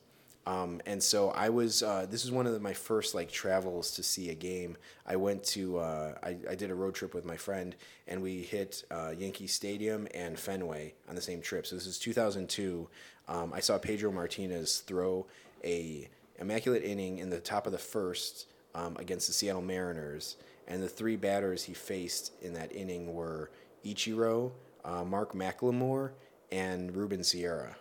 B: Um, and so I was. Uh, this was one of the, my first like travels to see a game. I went to. Uh, I, I did a road trip with my friend, and we hit uh, Yankee Stadium and Fenway on the same trip. So this is 2002. Um, I saw Pedro Martinez throw a immaculate inning in the top of the first um, against the Seattle Mariners, and the three batters he faced in that inning were Ichiro, uh, Mark McLemore, and Ruben Sierra.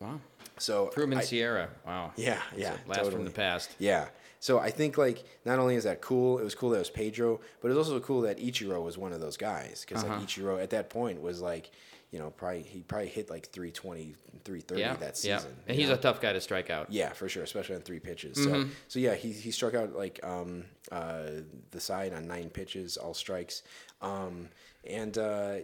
A: Wow.
B: So
A: Ruben
B: I-
A: Sierra. Wow.
B: Yeah,
A: a
B: yeah,
A: from
B: totally.
A: the past.
B: Yeah. So I think like not only is that cool, it was cool that it was Pedro, but it was also cool that Ichiro was one of those guys because
A: Uh-huh.
B: like Ichiro at that point was like, you know, probably he probably hit like 320, 330
A: Yeah.
B: that
A: yeah.
B: season.
A: And he's
B: know?
A: a tough guy to strike out.
B: Yeah, for sure, especially on three pitches.
A: Mm-hmm.
B: So, so yeah, he, he struck out like um, uh, the side on nine pitches, all strikes. Um, and uh,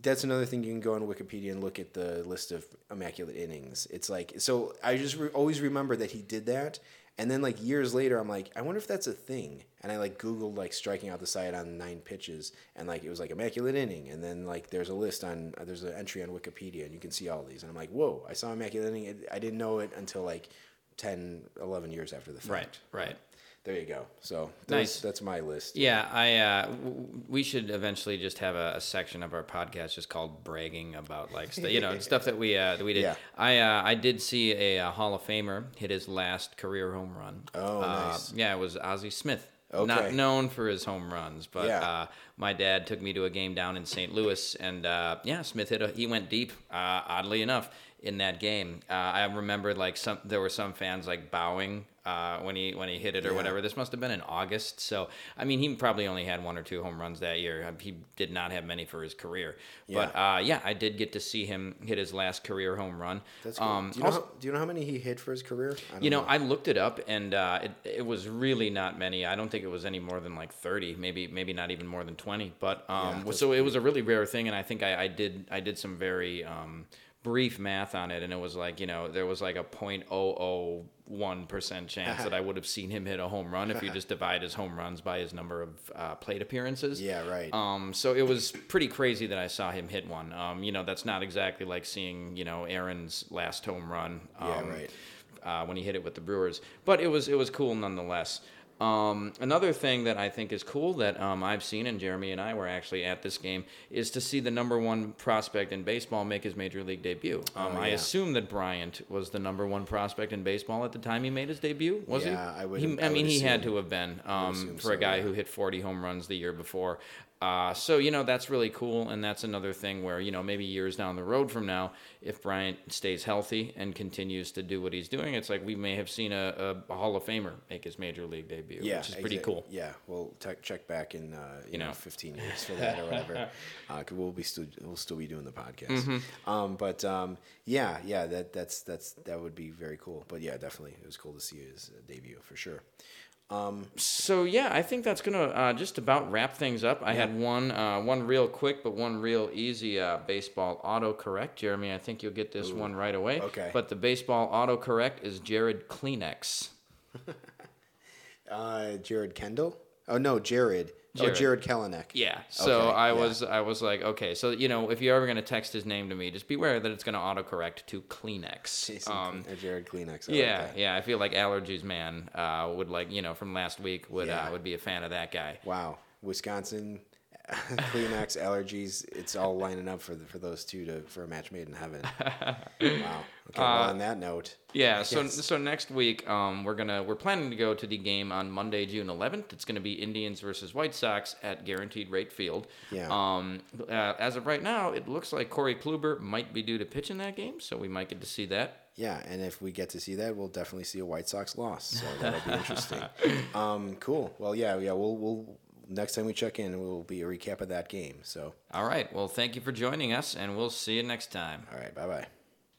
B: that's another thing you can go on Wikipedia and look at the list of immaculate innings. It's like so I just re- always remember that he did that, and then like years later, I'm like, I wonder if that's a thing. And I like Googled like striking out the side on nine pitches, and like it was like immaculate inning, and then like there's a list on uh, there's an entry on Wikipedia, and you can see all these, and I'm like, whoa, I saw immaculate inning. I didn't know it until like 10, 11 years after the fact.
A: Right. Right.
B: There you go. So
A: Nice.
B: nice. That's my list.
A: Yeah, I uh, w- we should eventually just have a, a section of our podcast just called bragging about like st- you know stuff that we uh, that we did.
B: Yeah.
A: I uh, I did see a, uh Hall of Famer hit his last career home run.
B: Oh,
A: Uh,
B: nice.
A: Yeah, it was Ozzie Smith.
B: Okay.
A: Not known for his home runs, but
B: Yeah.
A: uh, my dad took me to a game down in St. Louis, and uh, yeah, Smith hit a, he went deep. Uh, oddly enough, in that game, uh, I remember like some there were some fans like bowing uh, when he when he hit it or
B: Yeah.
A: whatever. This must have been in August, so I mean he probably only had one or two home runs that year. He did not have many for his career, but uh, yeah, I did get to see him hit his last career home run.
B: That's cool.
A: Um,
B: do, you know
A: also-
B: how, do you know how many he hit for his career?
A: You know, I looked it up, and uh, it it was really not many. I don't think it was any more than like thirty, maybe maybe not even more than twenty. But um,
B: that's
A: so it was a really rare thing, and I think I, I did I did some very um, brief math on it, and it was like you know there was like a point oh oh one percent chance that I would have seen him hit a home run if you just divide his home runs by his number of uh, plate appearances.
B: Yeah, right.
A: Um, so it was pretty crazy that I saw him hit one. Um, you know, that's not exactly like seeing you know Aaron's last home run. Um,
B: Yeah, right.
A: Uh, when he hit it with the Brewers, but it was it was cool nonetheless. Um, another thing that I think is cool that um, I've seen, and Jeremy and I were actually at this game, is to see the number one prospect in baseball make his major league debut. Um,
B: Oh,
A: I assume that Bryant was the number one prospect in baseball at the time he made his debut. Was
B: Yeah,
A: he?
B: I would-
A: He,
B: I
A: I mean,
B: would
A: he had to have been um,
B: assume
A: for a guy
B: yeah.
A: who hit 40 home runs the year before. Uh, so you know that's really cool, and that's another thing where you know maybe years down the road from now, if Bryant stays healthy and continues to do what he's doing, it's like we may have seen a, a Hall of Famer make his major league debut,
B: yeah,
A: which is pretty cool.
B: Yeah, we'll te- check back in uh, you,
A: You
B: know,
A: know.
B: 15 years for that or whatever. uh, 'cause we'll be still we'll still be doing the podcast.
A: Mm-hmm.
B: Um, but um, yeah, yeah, that that's that's that would be very cool. But yeah, definitely, it was cool to see his debut for sure.
A: So yeah, I think that's gonna uh, just about wrap things up. I had one uh, one real quick, but one real easy uh, baseball autocorrect. Jeremy, I think you'll get this one right away.
B: okay.
A: But the baseball autocorrect is Jared Kleenex.
B: Uh, Jared Kendall. Oh no, Jared.
A: Jared.
B: Oh, Jared Kelenic.
A: Yeah. So
B: Okay,
A: I
B: yeah.
A: was I was like, okay, so you know, if you're ever gonna text his name to me, just beware that it's gonna autocorrect to Kleenex. Um,
B: uh, Jared Kleenex. I
A: yeah,
B: that.
A: yeah. I feel like allergies man uh, would like you know from last week would
B: Yeah.
A: uh, would be a fan of that guy.
B: Wow, Wisconsin, Kleenex allergies. It's all lining up for the, for those two to for a match made in heaven. wow. Okay. well, on that note,
A: Yeah, so so next week um, we're gonna we're planning to go to the game on Monday, June 11th. It's gonna be Indians versus White Sox at Guaranteed Rate Field.
B: Yeah.
A: Um, uh, as of right now, it looks like Corey Kluber might be due to pitch in that game, so we might get to see that.
B: yeah, and if we get to see that, we'll definitely see a White Sox loss. So that'll be interesting. um, cool. Well, yeah, yeah. We'll we'll next time we check in, it will be a recap of that game. So,
A: All right. Well, thank you for joining us, and we'll see you next time.
B: all right. Bye bye.